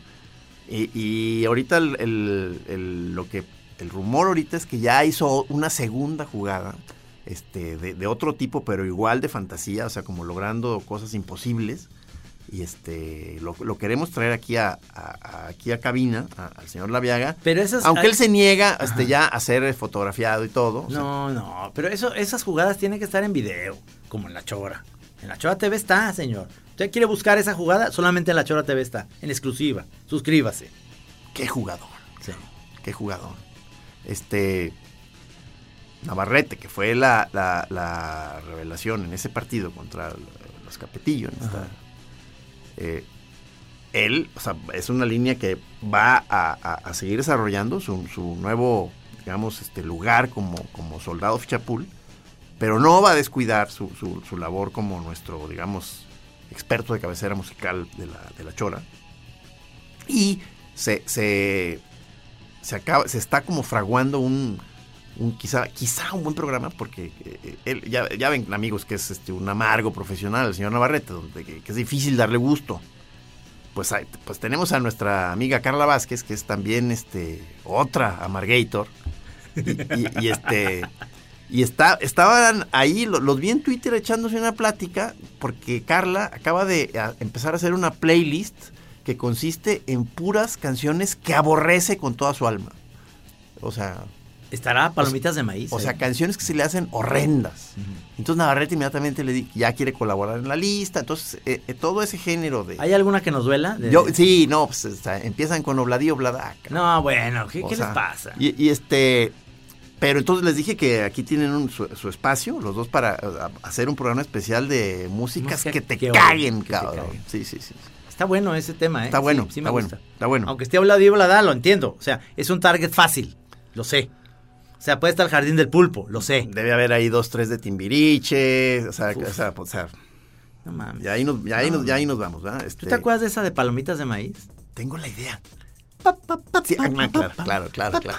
Speaker 3: Y, y ahorita el, el- el- lo que el rumor ahorita es que ya hizo una segunda jugada. Este, de, de otro tipo, pero igual de fantasía, o sea, como logrando cosas imposibles. Y este, lo, lo queremos traer aquí a, a- a- aquí a cabina, a- al señor Laviaga.
Speaker 4: Pero esas-
Speaker 3: Aunque
Speaker 4: hay-
Speaker 3: él se niega este, ya a ser fotografiado y todo. sea,
Speaker 4: No, no, pero eso, esas jugadas tienen que estar en video, como en la Chora. En la Chora TV está, señor. Usted quiere buscar esa jugada, solamente en la Chora TV está, en exclusiva. Suscríbase.
Speaker 3: qué jugador.
Speaker 4: Sí.
Speaker 3: Qué jugador. Este. Navarrete, que fue la, la- la revelación en ese partido contra los Capetillo. en esta- eh, él, o sea, es una línea que va a, a- a seguir desarrollando su, su nuevo, digamos, este lugar como, como soldado fichapul, pero no va a descuidar su, su- su labor como nuestro, digamos, experto de cabecera musical de la, de la Chora. Y se, se, se acaba, se está como fraguando un, quizá, quizá un buen programa, porque eh, él, ya, ven, amigos, que es este, un amargo profesional, el señor Navarrete, donde, que, es difícil darle gusto. Pues, pues tenemos a nuestra amiga Carla Vázquez, que es también este, otra amargator. Y, este. Y está, estaban ahí, lo- los vi en Twitter echándose una plática, porque Carla acaba de a- empezar a hacer una playlist que consiste en puras canciones que aborrece con toda su alma. O sea,
Speaker 4: Estará palomitas de maíz.
Speaker 3: o sea,
Speaker 4: ahí.
Speaker 3: canciones que se le hacen horrendas. Entonces Navarrete inmediatamente le di ya quiere colaborar en la lista. Entonces, eh, eh, todo ese género de.
Speaker 4: ¿Hay alguna que nos duela? De-
Speaker 3: Yo, sí, no, pues empiezan con Obladí, Obladaca.
Speaker 4: No, bueno, ¿qué,
Speaker 3: O
Speaker 4: qué
Speaker 3: sea,
Speaker 4: les pasa?
Speaker 3: Y, y este. Pero entonces les dije que aquí tienen un- su, su espacio, los dos, para eh, hacer un programa especial de músicas
Speaker 4: Música
Speaker 3: que te
Speaker 4: que
Speaker 3: caguen,
Speaker 4: que te
Speaker 3: cabrón.
Speaker 4: caguen.
Speaker 3: Sí, sí, sí.
Speaker 4: Está bueno ese tema, ¿eh?
Speaker 3: Está bueno,
Speaker 4: Sí, sí me
Speaker 3: está bueno, está bueno.
Speaker 4: Aunque esté y hablada, lo entiendo. O sea, es un target fácil, lo sé. O sea, puede estar el jardín del pulpo, lo sé.
Speaker 3: Debe haber ahí dos, tres de Timbiriche, o sea, o sea, o sea,
Speaker 4: No mames.
Speaker 3: ya ahí nos, ya ahí
Speaker 4: No,
Speaker 3: nos, ahí nos vamos, ¿verdad? Este,
Speaker 4: ¿Tú te acuerdas de esa de palomitas de maíz?
Speaker 3: Tengo la idea. Sí, ah, claro, claro, claro, claro.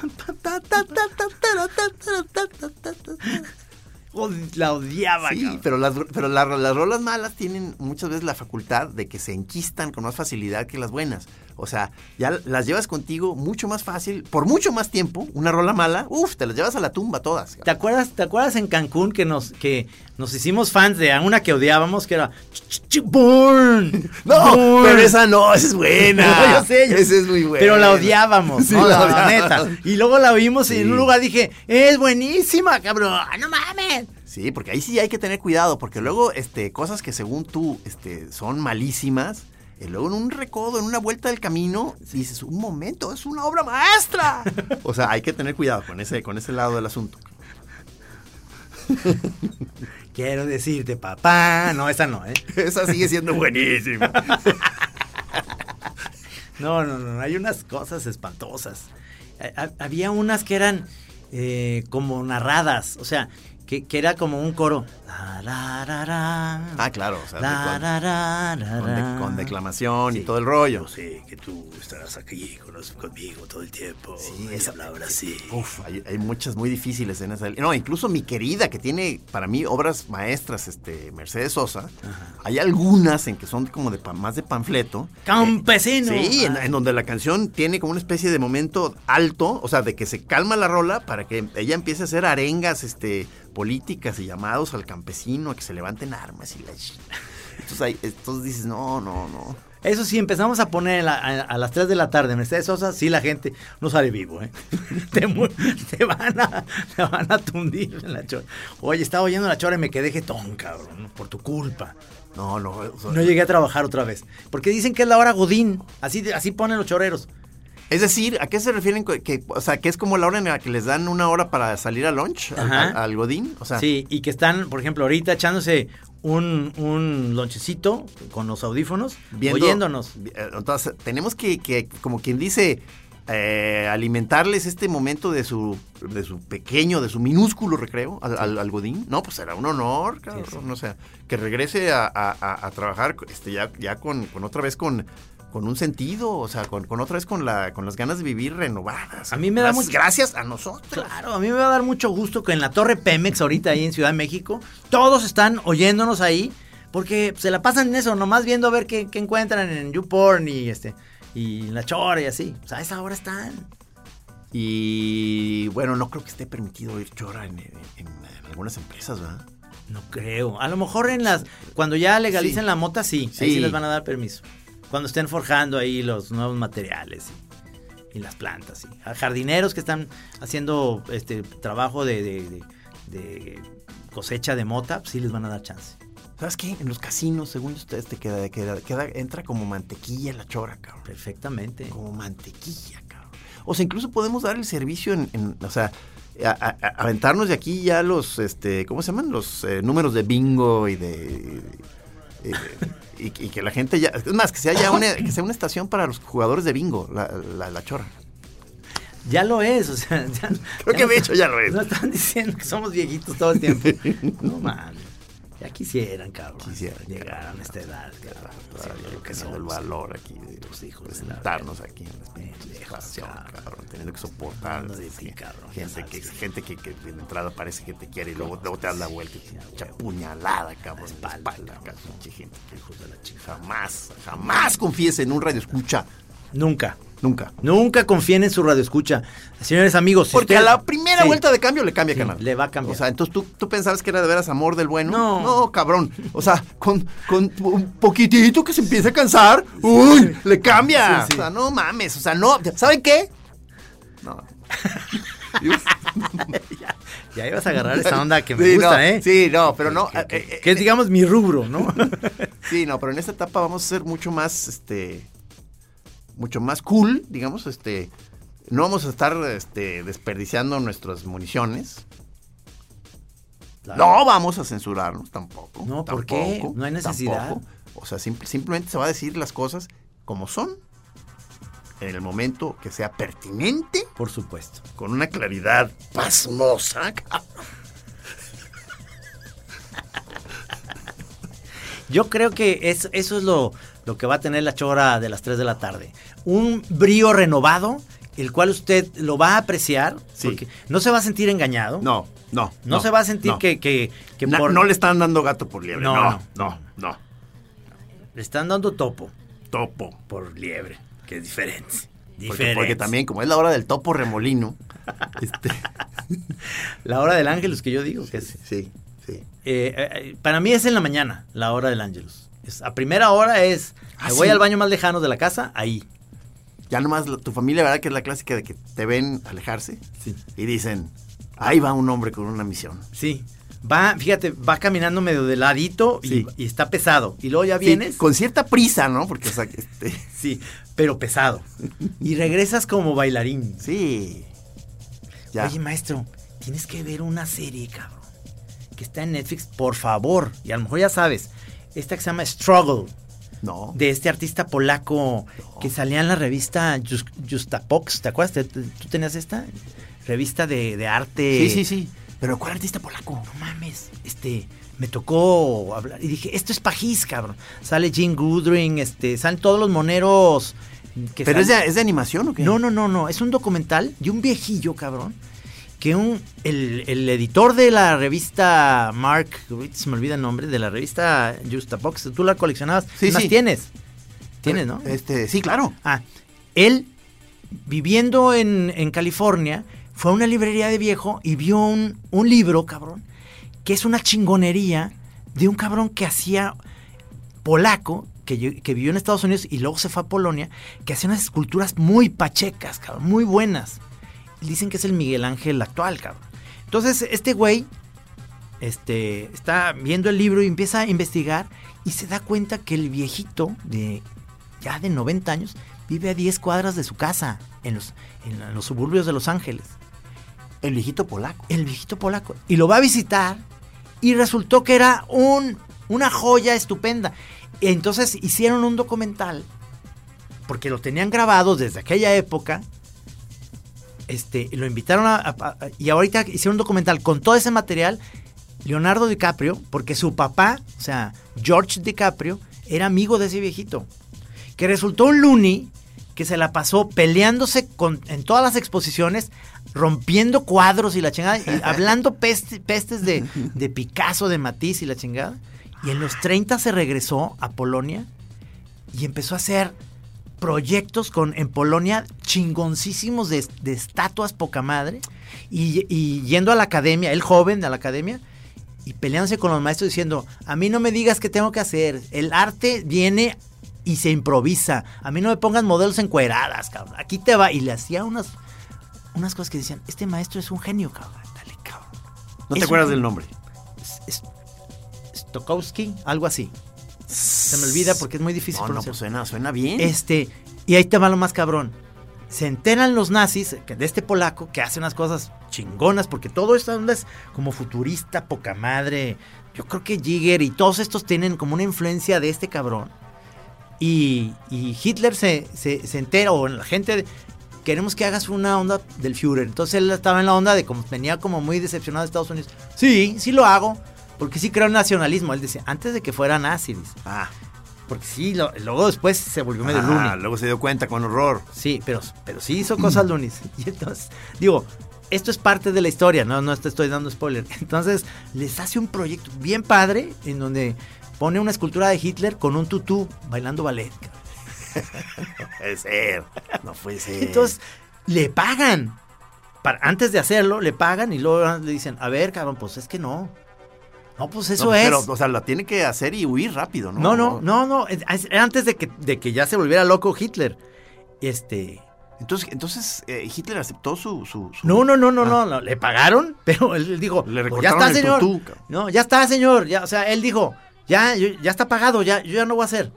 Speaker 4: La odiaba,
Speaker 3: Sí,
Speaker 4: cabrón.
Speaker 3: pero las, pero la- las rolas malas tienen muchas veces la facultad de que se enquistan con más facilidad que las buenas. O sea, ya las llevas contigo mucho más fácil, por mucho más tiempo. Una rola mala, uff, te las llevas a la tumba todas.
Speaker 4: ¿Te acuerdas, ¿Te acuerdas en Cancún que nos, que nos hicimos fans de una que odiábamos que era Born? [LAUGHS]
Speaker 3: No,
Speaker 4: Born"?
Speaker 3: pero esa no, esa es buena. [LAUGHS]
Speaker 4: Yo sé, yo-
Speaker 3: Esa es muy buena.
Speaker 4: Pero la odiábamos,
Speaker 3: Sí,
Speaker 4: ¿no?
Speaker 3: la odiábamos.
Speaker 4: neta. Y luego la vimos y en un lugar dije, es buenísima, cabrón. ¡Ah, ¡No mames!
Speaker 3: Sí, porque ahí sí hay que tener cuidado, porque luego este, cosas que según tú este, son malísimas, y luego en un recodo, en una vuelta del camino, dices, un momento, es una obra maestra. o sea, hay que tener cuidado con ese, con ese lado del asunto.
Speaker 4: Quiero decirte, papá. No, esa no, ¿eh?
Speaker 3: Esa sigue siendo buenísima.
Speaker 4: No, no, no. Hay unas cosas espantosas. Ha- ha- Había unas que eran eh, como narradas. O sea, que, que era como un coro.
Speaker 3: Ah, claro, o sea,
Speaker 4: La,
Speaker 3: con-
Speaker 4: la, la, la,
Speaker 3: con, de-
Speaker 4: la.
Speaker 3: con declamación y
Speaker 4: Sí.
Speaker 3: todo el rollo.
Speaker 4: Yo sé que tú estarás aquí con conmigo todo el tiempo.
Speaker 3: Sí,
Speaker 4: y
Speaker 3: esa
Speaker 4: hablar así.
Speaker 3: Uf, hay, hay muchas muy difíciles en esa. No, incluso mi querida, que tiene para mí obras maestras, este, Mercedes Sosa, hay algunas en que son como de más de panfleto.
Speaker 4: Campesino.
Speaker 3: Sí, en,
Speaker 4: Ah.
Speaker 3: en donde la canción tiene como una especie de momento alto, o sea, de que se calma la rola para que ella empiece a hacer arengas este, políticas y llamados al campesino a que se levanten armas y la Entonces, ahí- entonces dices, no, no, no.
Speaker 4: Eso sí, empezamos a poner a, a- a las 3 de la tarde Mercedes Sosa, sí la gente no sale vivo, ¿eh? [LAUGHS] te, te van a, te van a tundir en la chora. Oye, estaba oyendo la chora y me quedé jetón, cabrón, por tu culpa.
Speaker 3: No, no.
Speaker 4: No llegué a trabajar otra vez. Porque dicen que es la hora Godín. Así, así ponen los choreros.
Speaker 3: Es decir, ¿a qué se refieren? Que, o sea, que es como la hora en la que les dan una hora para salir al lunch, al,
Speaker 4: Ajá.
Speaker 3: al- al Godín. O sea,
Speaker 4: Sí, y que están, por ejemplo, ahorita echándose un, un lonchecito con los audífonos,
Speaker 3: viendo-
Speaker 4: oyéndonos.
Speaker 3: eh, Entonces, tenemos que, que, como quien dice, eh, alimentarles este momento de su, de su pequeño, de su minúsculo recreo al, al- al Godín. No, pues será un honor, cabrón.
Speaker 4: sí.
Speaker 3: O sea, que regrese a, a- a- a trabajar este, ya, ya con, con otra vez con, con un sentido, o sea, con, con otra vez con, la, con las ganas de vivir renovadas.
Speaker 4: A mí me da mucho-
Speaker 3: Gracias a nosotros.
Speaker 4: Claro, a mí me va a dar mucho gusto que en la Torre Pemex, ahorita ahí en Ciudad de México, todos están oyéndonos ahí, porque se la pasan en eso, nomás viendo a ver qué, qué encuentran en YouPorn y este y la chora y así. O sea, a esa hora están.
Speaker 3: Y bueno, no creo que esté permitido ir chora en, en- en algunas empresas, ¿verdad?
Speaker 4: No creo. A lo mejor en las. Cuando ya legalicen
Speaker 3: Sí.
Speaker 4: la mota, sí. Ahí
Speaker 3: Sí.
Speaker 4: sí les van a dar permiso. Cuando estén forjando ahí los nuevos materiales y, y las plantas. sí. A jardineros que están haciendo este trabajo de, de- de- de cosecha de mota, sí les van a dar chance.
Speaker 3: ¿Sabes qué? En los casinos, según ustedes, te queda, queda, queda- entra como mantequilla la chora, cabrón.
Speaker 4: Perfectamente.
Speaker 3: Como mantequilla, cabrón. O sea, incluso podemos dar el servicio en, en- o sea, a- a- a- aventarnos de aquí ya los, este, ¿cómo se llaman? Los eh, números de bingo y de... eh, y, y que la gente ya... Es más, que sea ya una, que sea una estación para los jugadores de bingo, la, la, la chora.
Speaker 4: Ya lo es, o sea, ya,
Speaker 3: Creo que de hecho ya lo es.
Speaker 4: No están diciendo que somos viejitos todo el tiempo. [LAUGHS] No mames. Ya quisieran, cabrón.
Speaker 3: Quisieran,
Speaker 4: llegar
Speaker 3: cabrón.
Speaker 4: a esta edad, cabrón. Lo que
Speaker 3: el
Speaker 4: somos.
Speaker 3: valor aquí de
Speaker 4: hijos
Speaker 3: presentarnos aquí en
Speaker 4: cabrón.
Speaker 3: teniendo que soportar gente que gente que, que de entrada parece que te quiere y luego, luego te das la vuelta y te echa puñalada, cabrón, espalda, cabrón, gente que hijos de la chica. Jamás, jamás confíes en un radio escucha,
Speaker 4: Nunca.
Speaker 3: nunca.
Speaker 4: Nunca confíen en su radio escucha. Señores amigos, si
Speaker 3: Porque
Speaker 4: usted-
Speaker 3: a la primera
Speaker 4: Sí.
Speaker 3: vuelta de cambio le cambia
Speaker 4: Sí,
Speaker 3: canal.
Speaker 4: le va a cambiar.
Speaker 3: O sea, entonces tú, tú pensabas que era de veras amor del bueno.
Speaker 4: No.
Speaker 3: No, cabrón. O sea, con, con un poquitito que se empiece a cansar, uy, le cambia. O sea, no mames. O sea, no. ¿Saben qué? No. [LAUGHS]
Speaker 4: Ya ibas a agarrar esa onda que me
Speaker 3: Sí,
Speaker 4: gusta,
Speaker 3: no,
Speaker 4: ¿eh?
Speaker 3: Sí, no, pero no.
Speaker 4: Que,
Speaker 3: eh,
Speaker 4: que-
Speaker 3: eh,
Speaker 4: que es, digamos, mi rubro, ¿no? [LAUGHS]
Speaker 3: Sí, no, pero en esta etapa vamos a ser mucho más, este, mucho más cool, digamos, este, no vamos a estar, este, desperdiciando nuestras municiones. No vamos a censurarnos tampoco.
Speaker 4: No, ¿por qué? No hay necesidad.
Speaker 3: tampoco. O sea, simple- simplemente se va a decir las cosas como son, en el momento que sea pertinente,
Speaker 4: Por supuesto.
Speaker 3: con una claridad pasmosa.
Speaker 4: Yo creo que es- eso es lo, lo que va a tener la chora de las 3 de la tarde. Un brío renovado, el cual usted lo va a apreciar,
Speaker 3: Sí.
Speaker 4: porque no se va a sentir engañado.
Speaker 3: No, no.
Speaker 4: No, se va a sentir
Speaker 3: no.
Speaker 4: que, que, que
Speaker 3: Na-
Speaker 4: por-
Speaker 3: No le están dando gato por liebre.
Speaker 4: No,
Speaker 3: No,
Speaker 4: no.
Speaker 3: no,
Speaker 4: le están dando topo
Speaker 3: Topo.
Speaker 4: por liebre, que es diferente.
Speaker 3: Porque,
Speaker 4: Diferente.
Speaker 3: porque también, como es la hora del topo remolino. [LAUGHS] este,
Speaker 4: La hora del ángelus que yo digo que es.
Speaker 3: sí, sí.
Speaker 4: Eh, eh, para mí es en la mañana, la hora del ángelus. Es, a primera hora es,
Speaker 3: Ah,
Speaker 4: me voy
Speaker 3: sí.
Speaker 4: al baño más lejano de la casa, ahí.
Speaker 3: Ya nomás tu familia, ¿verdad? Que es la clásica de que te ven alejarse
Speaker 4: Sí.
Speaker 3: y dicen, ahí va un hombre con una misión.
Speaker 4: Sí. Va, fíjate, va caminando medio de ladito y,
Speaker 3: Sí.
Speaker 4: y está pesado. Y luego ya
Speaker 3: Sí,
Speaker 4: vienes.
Speaker 3: con cierta prisa, ¿no? Porque, o sea, que, este, [LAUGHS]
Speaker 4: Sí, pero pesado. Y regresas como bailarín.
Speaker 3: sí. Ya.
Speaker 4: Oye, maestro, tienes que ver una serie, cabrón. Que está en Netflix, por favor. Y a lo mejor ya sabes. Esta que se llama Struggle.
Speaker 3: no.
Speaker 4: De este artista polaco que salía en la revista Just- Justapox. ¿Te acuerdas? ¿Tú tenías esta? Revista de, de arte.
Speaker 3: Sí, sí, sí. Pero ¿cuál artista polaco?
Speaker 4: No mames. Este. Me tocó hablar. Y dije, esto es Pajís, cabrón. Sale Jim Goodring, este. Salen todos los moneros. Que
Speaker 3: ¿Pero es de, es de animación o qué?
Speaker 4: no, no, no, no. Es un documental de un viejillo, cabrón. Que un, el, el editor de la revista Mark, se me olvida el nombre, de la revista Justabox, tú la coleccionabas.
Speaker 3: Sí,
Speaker 4: más,
Speaker 3: sí.
Speaker 4: tienes. Tienes, ¿no?
Speaker 3: Este, sí, claro.
Speaker 4: Ah, él, viviendo en, en California, fue a una librería de viejo y vio un, un libro, cabrón, que es una chingonería de un cabrón que hacía polaco que, que vivió en Estados Unidos y luego se fue a Polonia, que hacía unas esculturas muy pachecas, cabrón, muy buenas. Dicen que es el Miguel Ángel actual, cabrón. Entonces, este güey este, está viendo el libro y empieza a investigar y se da cuenta que el viejito de ya de 90 años vive a 10 cuadras de su casa en los, en los suburbios de Los Ángeles.
Speaker 3: El viejito polaco.
Speaker 4: El viejito polaco. Y lo va a visitar y resultó que era un, una joya estupenda. Entonces hicieron un documental porque lo tenían grabado desde aquella época. Este, lo invitaron a, a- a- y ahorita hicieron un documental con todo ese material. Leonardo DiCaprio, porque su papá, o sea, George DiCaprio, era amigo de ese viejito. Que resultó un loony que se la pasó peleándose con, en todas las exposiciones, rompiendo cuadros y la chingada, y [LAUGHS] hablando peste- pestes de, de Picasso, de Matisse y la chingada. Y en los 30 se regresó a Polonia y empezó a hacer proyectos con, en Polonia chingoncísimos de, de estatuas poca madre. Y, y yendo a la academia, el joven de la academia, y peleándose con los maestros diciendo, a mí no me digas qué tengo que hacer, el arte viene y se improvisa, a mí no me pongan modelos encueradas, cabrón, aquí te va, y le hacía unas, unas cosas que decían, este maestro es un genio, cabrón, dale, cabrón.
Speaker 3: No
Speaker 4: Es
Speaker 3: te acuerdas
Speaker 4: un-
Speaker 3: del nombre.
Speaker 4: Es- Stokowski, algo así. Se me olvida porque es muy difícil
Speaker 3: No, no, pues suena, suena bien.
Speaker 4: Este, y ahí te va lo más cabrón. Se enteran los nazis que de este polaco que hace unas cosas chingonas, porque todo esto onda es como futurista, poca madre. Yo creo que Jigger y todos estos tienen como una influencia de este cabrón. Y, y Hitler se, se, se entera, o la gente, de- queremos que hagas una onda del Führer. Entonces él estaba en la onda de como venía como muy decepcionado de Estados Unidos. Sí, sí lo hago, porque sí creo en nacionalismo. Él dice, antes de que fuera nazi, dice.
Speaker 3: Ah,
Speaker 4: Porque sí, lo- luego después se volvió medio
Speaker 3: ah,
Speaker 4: loony.
Speaker 3: luego se dio cuenta con horror.
Speaker 4: Sí, pero, pero sí hizo cosas [CLEARS THROAT] lunis. Y entonces, digo, esto es parte de la historia, no, no te estoy dando spoiler. [LAUGHS] Entonces, les hace un proyecto bien padre en donde pone una escultura de Hitler con un tutú bailando ballet.
Speaker 3: No [LAUGHS] puede ser. No puede ser.
Speaker 4: Entonces, le pagan. Para, antes de hacerlo, le pagan y luego le dicen, a ver, cabrón, pues es que no. No, pues eso
Speaker 3: No,
Speaker 4: es.
Speaker 3: Pero, o sea, la tiene que hacer y huir rápido, ¿no?
Speaker 4: no, no, no, no. es- es- Antes de que, de que ya se volviera loco Hitler. Este.
Speaker 3: Entonces, entonces eh, Hitler aceptó su, su, su-
Speaker 4: No, no, no, no,
Speaker 3: Ah.
Speaker 4: no, no, le pagaron, [LAUGHS] pero él dijo,
Speaker 3: Le
Speaker 4: "Pues ya está,
Speaker 3: el
Speaker 4: señor.
Speaker 3: tutú,
Speaker 4: no, ya está, señor. Ya, o sea, él dijo, ya, yo- ya está pagado, ya, yo ya no voy a hacer.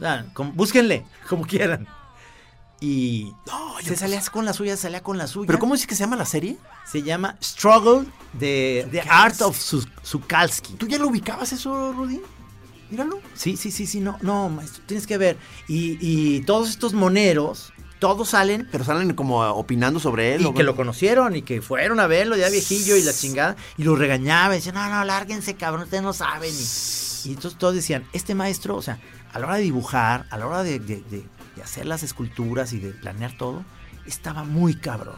Speaker 4: O sea, como- búsquenle, [LAUGHS] como quieran. Y se salía con la suya, salía con la suya.
Speaker 3: ¿Pero cómo dice que se llama la serie?
Speaker 4: Se llama Struggle de The Art of Su- Sukalski.
Speaker 3: ¿Tú ya lo ubicabas eso, Rudy? Míralo.
Speaker 4: Sí, sí, sí, sí, no, no, maestro, tienes que ver. Y, y todos estos moneros, todos salen
Speaker 3: Pero salen como opinando sobre él.
Speaker 4: y
Speaker 3: ¿o
Speaker 4: que lo conocieron y que fueron a verlo ya viejillo y la chingada y lo regañaba y decían, no, no, lárguense cabrón, ustedes no saben. Y, y entonces todos decían, este maestro, o sea, a la hora de dibujar, a la hora de- de hacer las esculturas y de planear todo, estaba muy cabrón.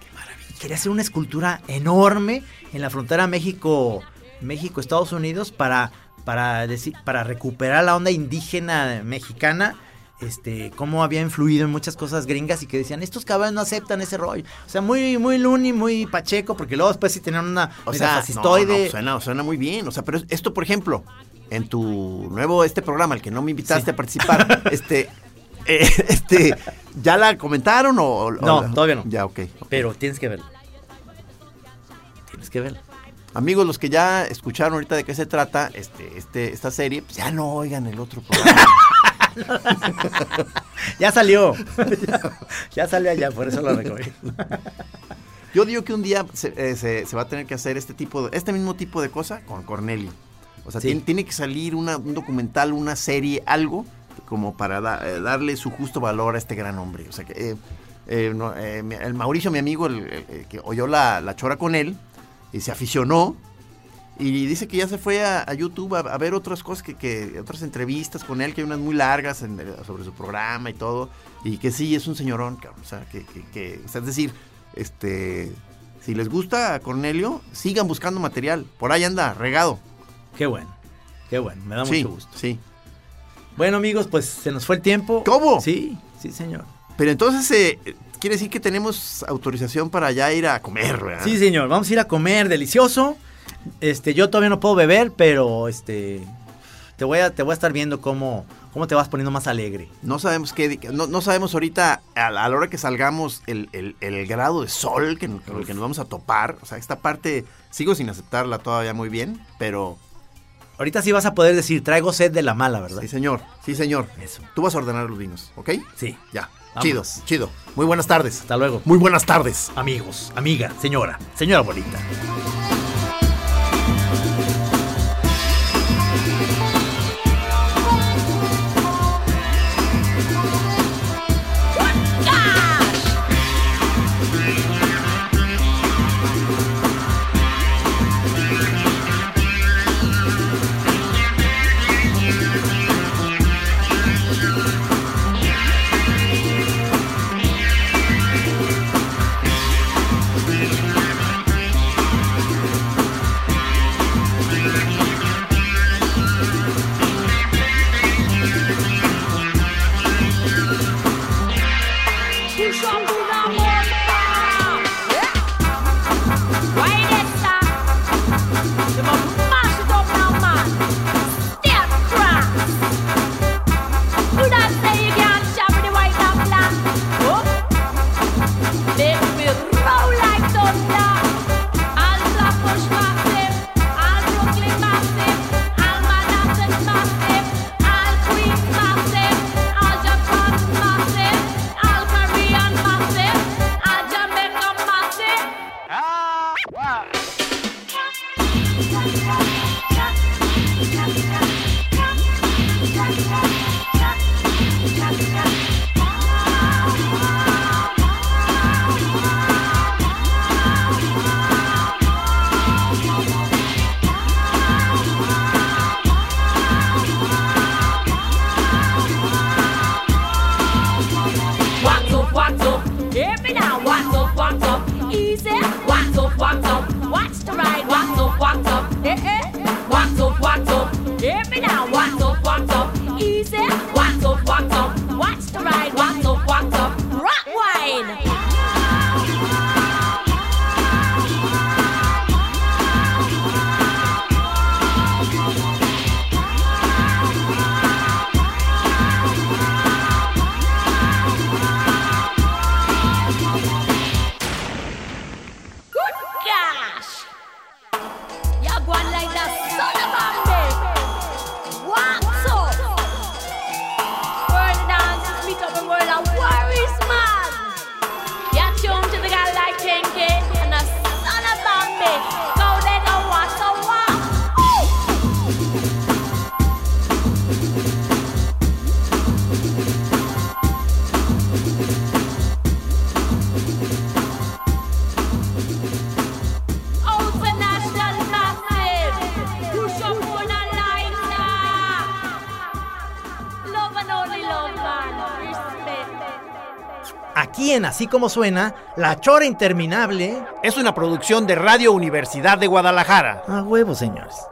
Speaker 4: Qué maravilla. Quería hacer una escultura enorme en la frontera México, México-Estados Unidos para, para, decir, para recuperar la onda indígena mexicana este, cómo había influido en muchas cosas gringas y que decían, estos cabrones no aceptan ese rollo. O sea, muy, muy loony, muy pacheco, porque luego después sí tenían una
Speaker 3: O sea,
Speaker 4: fascistoide.
Speaker 3: no, suena, suena muy bien. O sea, pero esto, por ejemplo, en tu nuevo este programa, el que no me invitaste
Speaker 4: Sí.
Speaker 3: a participar, [LAUGHS] este, eh, [LAUGHS] este, ¿ya la comentaron o, o-
Speaker 4: No, todavía no.
Speaker 3: Ya, ok.
Speaker 4: Pero tienes que verlo. Tienes que verlo.
Speaker 3: Amigos, los que ya escucharon ahorita de qué se trata este, este, esta serie, pues ya no oigan el otro programa. [LAUGHS]
Speaker 4: Ya salió. ya, [LAUGHS] ya salió allá, por eso lo recogí.
Speaker 3: Yo digo que un día se, eh, se- se va a tener que hacer este tipo de, este mismo tipo de cosa con Cornelio. O sea,
Speaker 4: Sí.
Speaker 3: tiene, tiene que salir una- un documental, una serie, algo como para da- eh, darle su justo valor a este gran hombre. O sea, que eh, eh, no, eh, el Mauricio, mi amigo, el, que oyó la, la chora con él y se aficionó y dice que ya se fue a, a YouTube a, a ver otras cosas, que, que otras entrevistas con él, que hay unas muy largas en- sobre su programa y todo, y que sí, es un señorón, cabrón, o sea, que, que- que- o sea, es decir, este, si les gusta a Cornelio, sigan buscando material, por ahí anda, regado.
Speaker 4: Qué bueno. Qué bueno, me da
Speaker 3: sí,
Speaker 4: mucho gusto.
Speaker 3: sí.
Speaker 4: Bueno, amigos, pues se nos fue el tiempo.
Speaker 3: ¿Cómo?
Speaker 4: Sí, sí, señor.
Speaker 3: Pero entonces, eh, quiere decir que tenemos autorización para ya ir a comer, ¿verdad?
Speaker 4: Sí, señor. Vamos a ir a comer delicioso. Este, yo todavía no puedo beber, pero este
Speaker 8: te voy a, te voy a estar viendo cómo, cómo te vas poniendo más alegre.
Speaker 3: No sabemos qué, no, no sabemos ahorita a la, a la hora que salgamos el, el- el grado de sol que, con el que nos vamos a topar. O sea, esta parte sigo sin aceptarla todavía muy bien, pero
Speaker 8: Ahorita sí vas a poder decir, traigo sed de la mala, ¿verdad?
Speaker 3: sí señor, sí señor.
Speaker 8: Eso.
Speaker 3: Tú vas a ordenar los vinos, ¿ok?
Speaker 8: Sí.
Speaker 3: Ya. Chido, chido. Muy buenas tardes.
Speaker 8: Hasta luego.
Speaker 3: Muy buenas tardes.
Speaker 8: Amigos, amiga, señora, señora bonita. Así Como Suena, La Chora Interminable.
Speaker 3: Es una producción de Radio Universidad de Guadalajara.
Speaker 8: A huevo, señores.